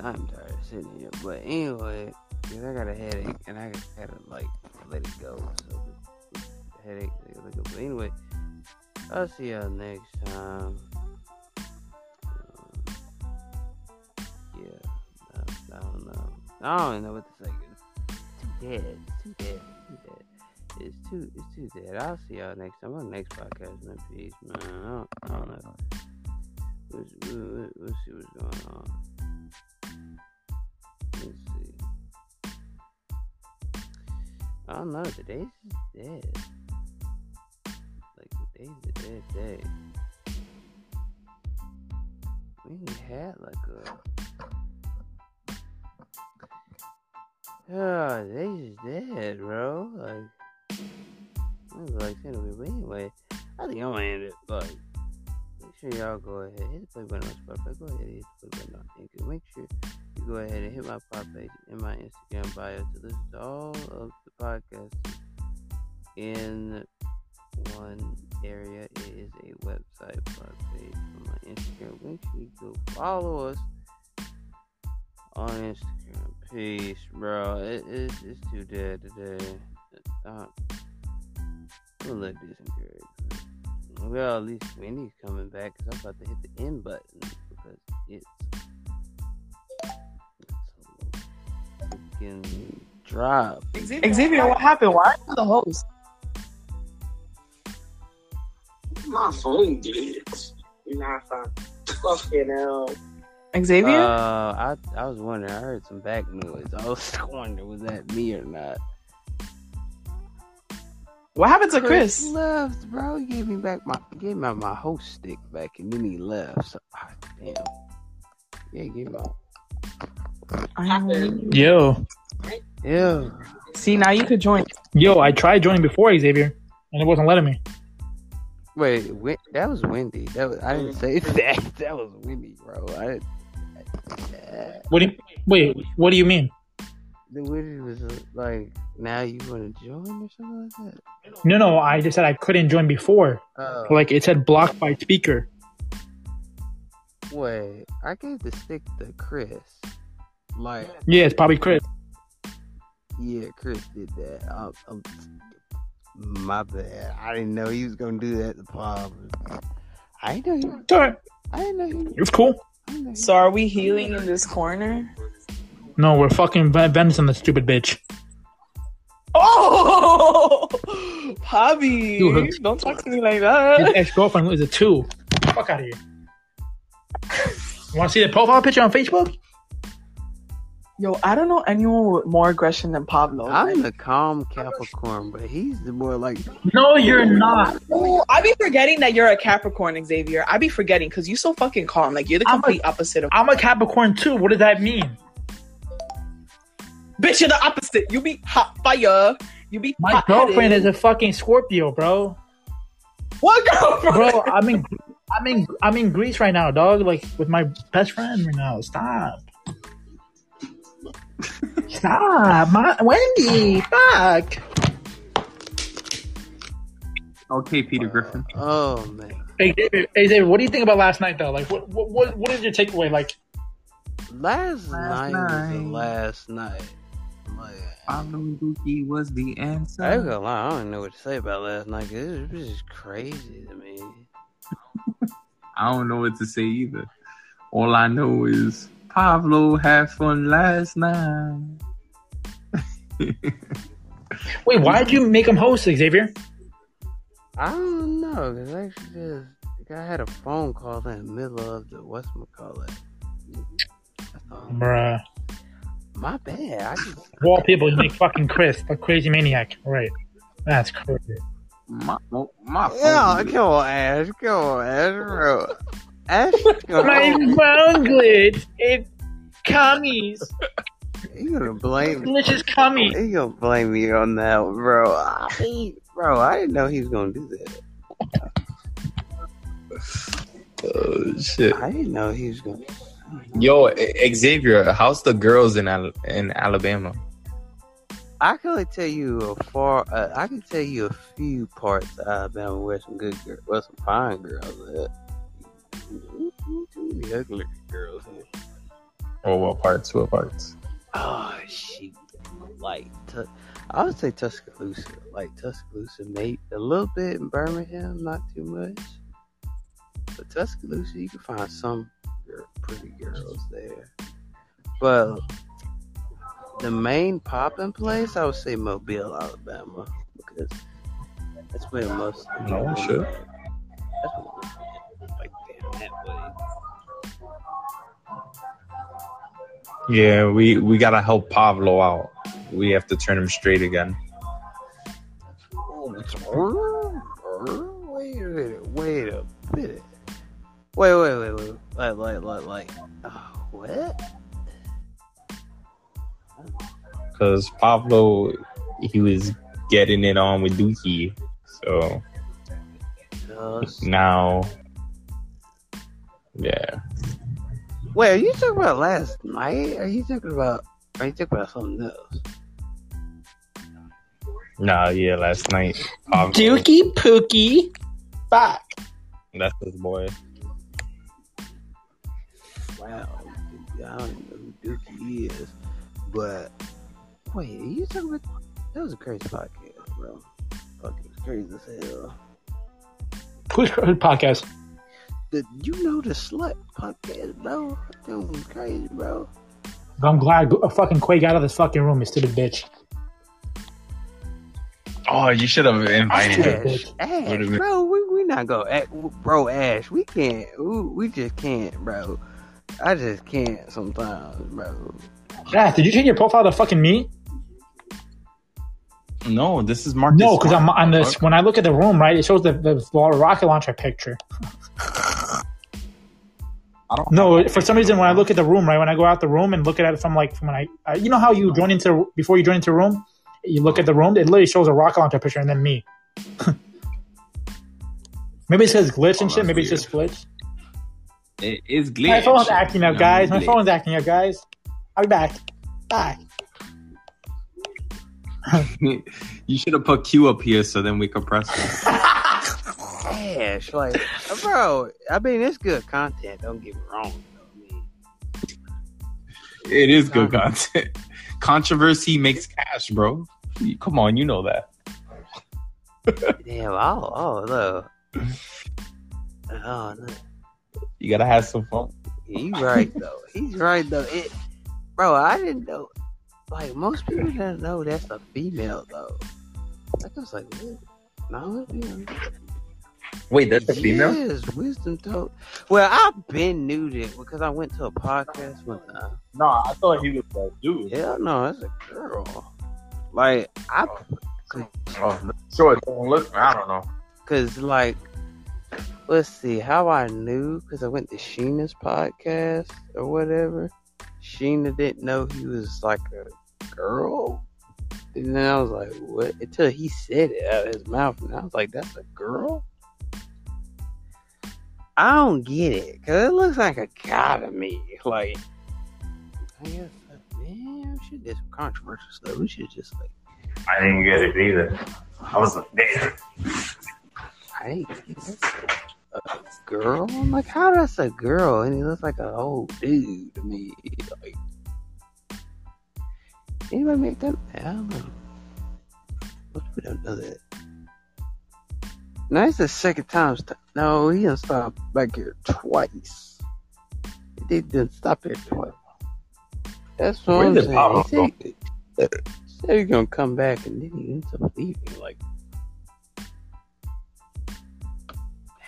I'm tired of sitting here. But anyway, 'cause I got a headache and I gotta like let it go. So headache. But anyway, I'll see y'all next time. Um, yeah, I don't know. I don't know what to say. It's too dead. It's too dead. Dead. It's too. It's too dead. I'll see y'all next time on the next podcast. Man, peace, man. I don't, I don't know. Let's, we'll, we'll see what's going on. Let's see. I don't know. Today's dead. Like today's a dead day. We had like a. Oh, today's just dead, bro. Like, I was like saying it, but anyway, I think I'm gonna end it. Like, make sure y'all go ahead hit the play button on Spotify. Go ahead and hit the play button on Anchor. Make sure you go ahead and hit my pop page in my Instagram bio to listen to all of the podcasts in one area. It is a website blog page on my Instagram. Make sure you go follow us on Instagram. Peace, bro. It, it's, it's too dead today. Uh, we'll let this encourage. Well, at least Wendy's coming back because I'm about to hit the end button because it's, it's a freaking drop. Xavier, what happened? Why are you the host? My phone did. Nah, fine. Fucking hell. Xavier? Uh, I I was wondering. I heard some back noise. I was wondering was that me or not. what happened to Chris? left, bro. He gave me back my gave me my host stick back, and then he left. So, ah, damn. Yeah, give me. Um, Yo, Yeah. see, now you could join. yo, I tried joining before Xavier, and it wasn't letting me. Wait, that was Wendy. That was I didn't say that. That was Wendy, bro. I didn't. What do you, wait? What do you mean? the Wendy was like, now you want to join or something like that? No, no, I just said I couldn't join before. Oh, Like it said blocked by speaker. wait. I gave the stick to Chris. Like, Yeah, it's probably Chris. yeah, Chris did that. Um, um, my bad. I didn't know he was gonna do that The problem. I didn't know. He, It's alright. I didn't know. He, It's cool. I didn't know he- So are we healing in this corner? No, we're fucking Ven- venison, the stupid bitch. Oh, Hobby! You. Don't talk to me like that. His that. ex girlfriend is a two. Fuck out of here. Want to see the profile picture on Facebook? Yo, I don't know anyone with more aggression than Pablo. I'm the calm Capricorn, but he's the more like No, you're not. Oh, I be forgetting that you're a Capricorn, Xavier. I be forgetting because you're so fucking calm. Like you're the I'm a- complete opposite of. I'm a Capricorn too. What does that mean? Bitch, you're the opposite. You be hot fire. You be My hot-headed. girlfriend is a fucking Scorpio, bro. what girlfriend? Bro, I'm in, I'm in, I'm in Greece right now, dog. Like with my best friend right now. Stop. Stop, my, Wendy. Fuck. Okay, Peter Griffin. oh man. Hey, David. Hey, David. What do you think about last night, though? Like, what, what, what, what is your takeaway? Like, Last, Last night, was the last night. Like, Pablo Duki was the I ain't answer. gonna lie, I don't know what to say about last night. 'cause it was just crazy to me. I don't know what to say either. All I know is Pablo had fun last night. wait, why did you make him host, Xavier? I don't know, cause actually, just, I had a phone call in the middle of the what's whatchamacallit. Bruh. My bad. I just, Of all people, you make fucking Chris a crazy maniac. Right. That's crazy. My, my phone. yeah, come on, Ash. Come on, Ash, bro. Ash, come My on. phone. It commies. You gonna blame me? Delicious cummies. You gonna blame me on that, bro? I, bro, I didn't know he was gonna do that. Oh shit. I didn't know he was gonna. Yo, Xavier, how's the girls in Al- in Alabama? I can only tell you a far. Uh, I can tell you a few parts of Alabama where some good, girls, where some fine girls at. Many ugly girls. Or what parts? What parts? Oh she Like, I would say Tuscaloosa. Like Tuscaloosa, maybe a little bit in Birmingham, not too much. But Tuscaloosa, you can find some pretty girls there. But the main popping place, I would say Mobile, Alabama, because that's where most. the No shit. That's where, like damn that way. Yeah, we we gotta help Pablo out. We have to turn him straight again. Wait a minute. Wait a minute. Wait, wait, wait, wait. Like, like, like, like. Oh, what? Cause Pablo, he was getting it on with Dookie, so now, yeah. Wait, are you talking about last night? Are you talking about? Are you talking about something else? Nah, yeah, last night. Pablo, Dookie Pookie. Fuck. that's his boy. Wow, I don't even know who Dookie is, but wait, are you talking about? That was a crazy podcast, bro. Fucking crazy as hell. Who's who's podcast? The, you know the slut podcast, bro. That was crazy, bro. I'm glad a uh, fucking Quay got out of this fucking room. You stupid bitch. Oh, you should have invited him. Ash, Ash, Wait a minute. bro, we we not go, bro, Ash, we can't, we, we just can't, bro. I just can't sometimes, bro. Yeah, did you change your profile to fucking me? No, this is Mark. No, because I'm on this. When I look at the room, right, it shows the, the rocket launcher picture. I don't. No, for some reason, when I look at the room, right, when I go out the room and look at it from like from when I, uh, you know how you join into before you join into a room, you look at the room, it literally shows a rocket launcher picture and then me. Maybe it says glitch and Oh, shit. Maybe it's just glitch. It is glitch. My phone's acting up, guys. My phone's acting up, guys. I'll be back. Bye. you should have put Q up here so then we could press it. Ash, like, uh, bro, I mean, it's good content. Don't get me wrong. I mean, It is good content. Controversy makes cash, bro. Come on, you know that. damn, oh, oh, look. Oh, no. You gotta have some fun. He's right though. He's right though. It, bro, I didn't know. Like most people didn't know that's a female though. I was like, no, it's female. Wait, that's a female? Yes, wisdom told. Well, I've been knew that because I went to a podcast one time. No, I thought he was a dude. Hell no, that's a girl. Like I, Oh, sure. Don't oh, listen. I don't know. cause like, let's see how I knew because I went to Sheena's podcast or whatever. Sheena didn't know he was like a girl. And then I was like, what? Until he said it out of his mouth. And I was like, that's a girl? I don't get it. Because it looks like a guy to me. Like, I guess, man, we should do some controversial stuff. We should just, like, I didn't get it either. I was like, damn. I ain't get a, a girl. I'm like, how that's a girl? And he looks like an old dude to me. Like, anybody make that? I don't know. Most people don't know that. Now it's the second time. St- no, he done stopped back here twice. He didn't stop here twice. That's what Where I'm saying. He said, he said he's gonna come back, and then he ends up leaving. Like,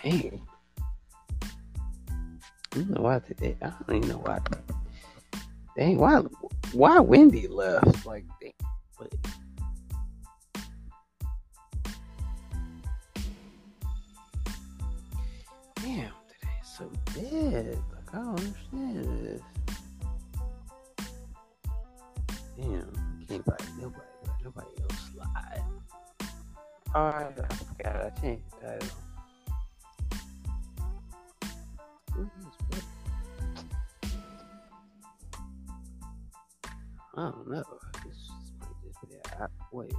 dang. I don't know why today. I don't even know why. Dang, why? Why Wendy left? Like, dang, so dead. Like, I don't understand this. Damn, can't buy nobody. Nobody else slide. Alright, I forgot. I changed the title. I don't know. This might just be a, wait.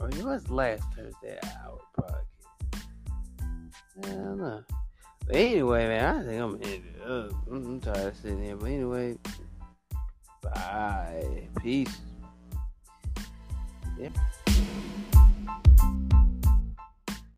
Or it was last Thursday hour podcast. I don't know. Anyway, man, I think I'm gonna end it up. I'm tired of sitting here. But anyway, Bye. Peace. Yep.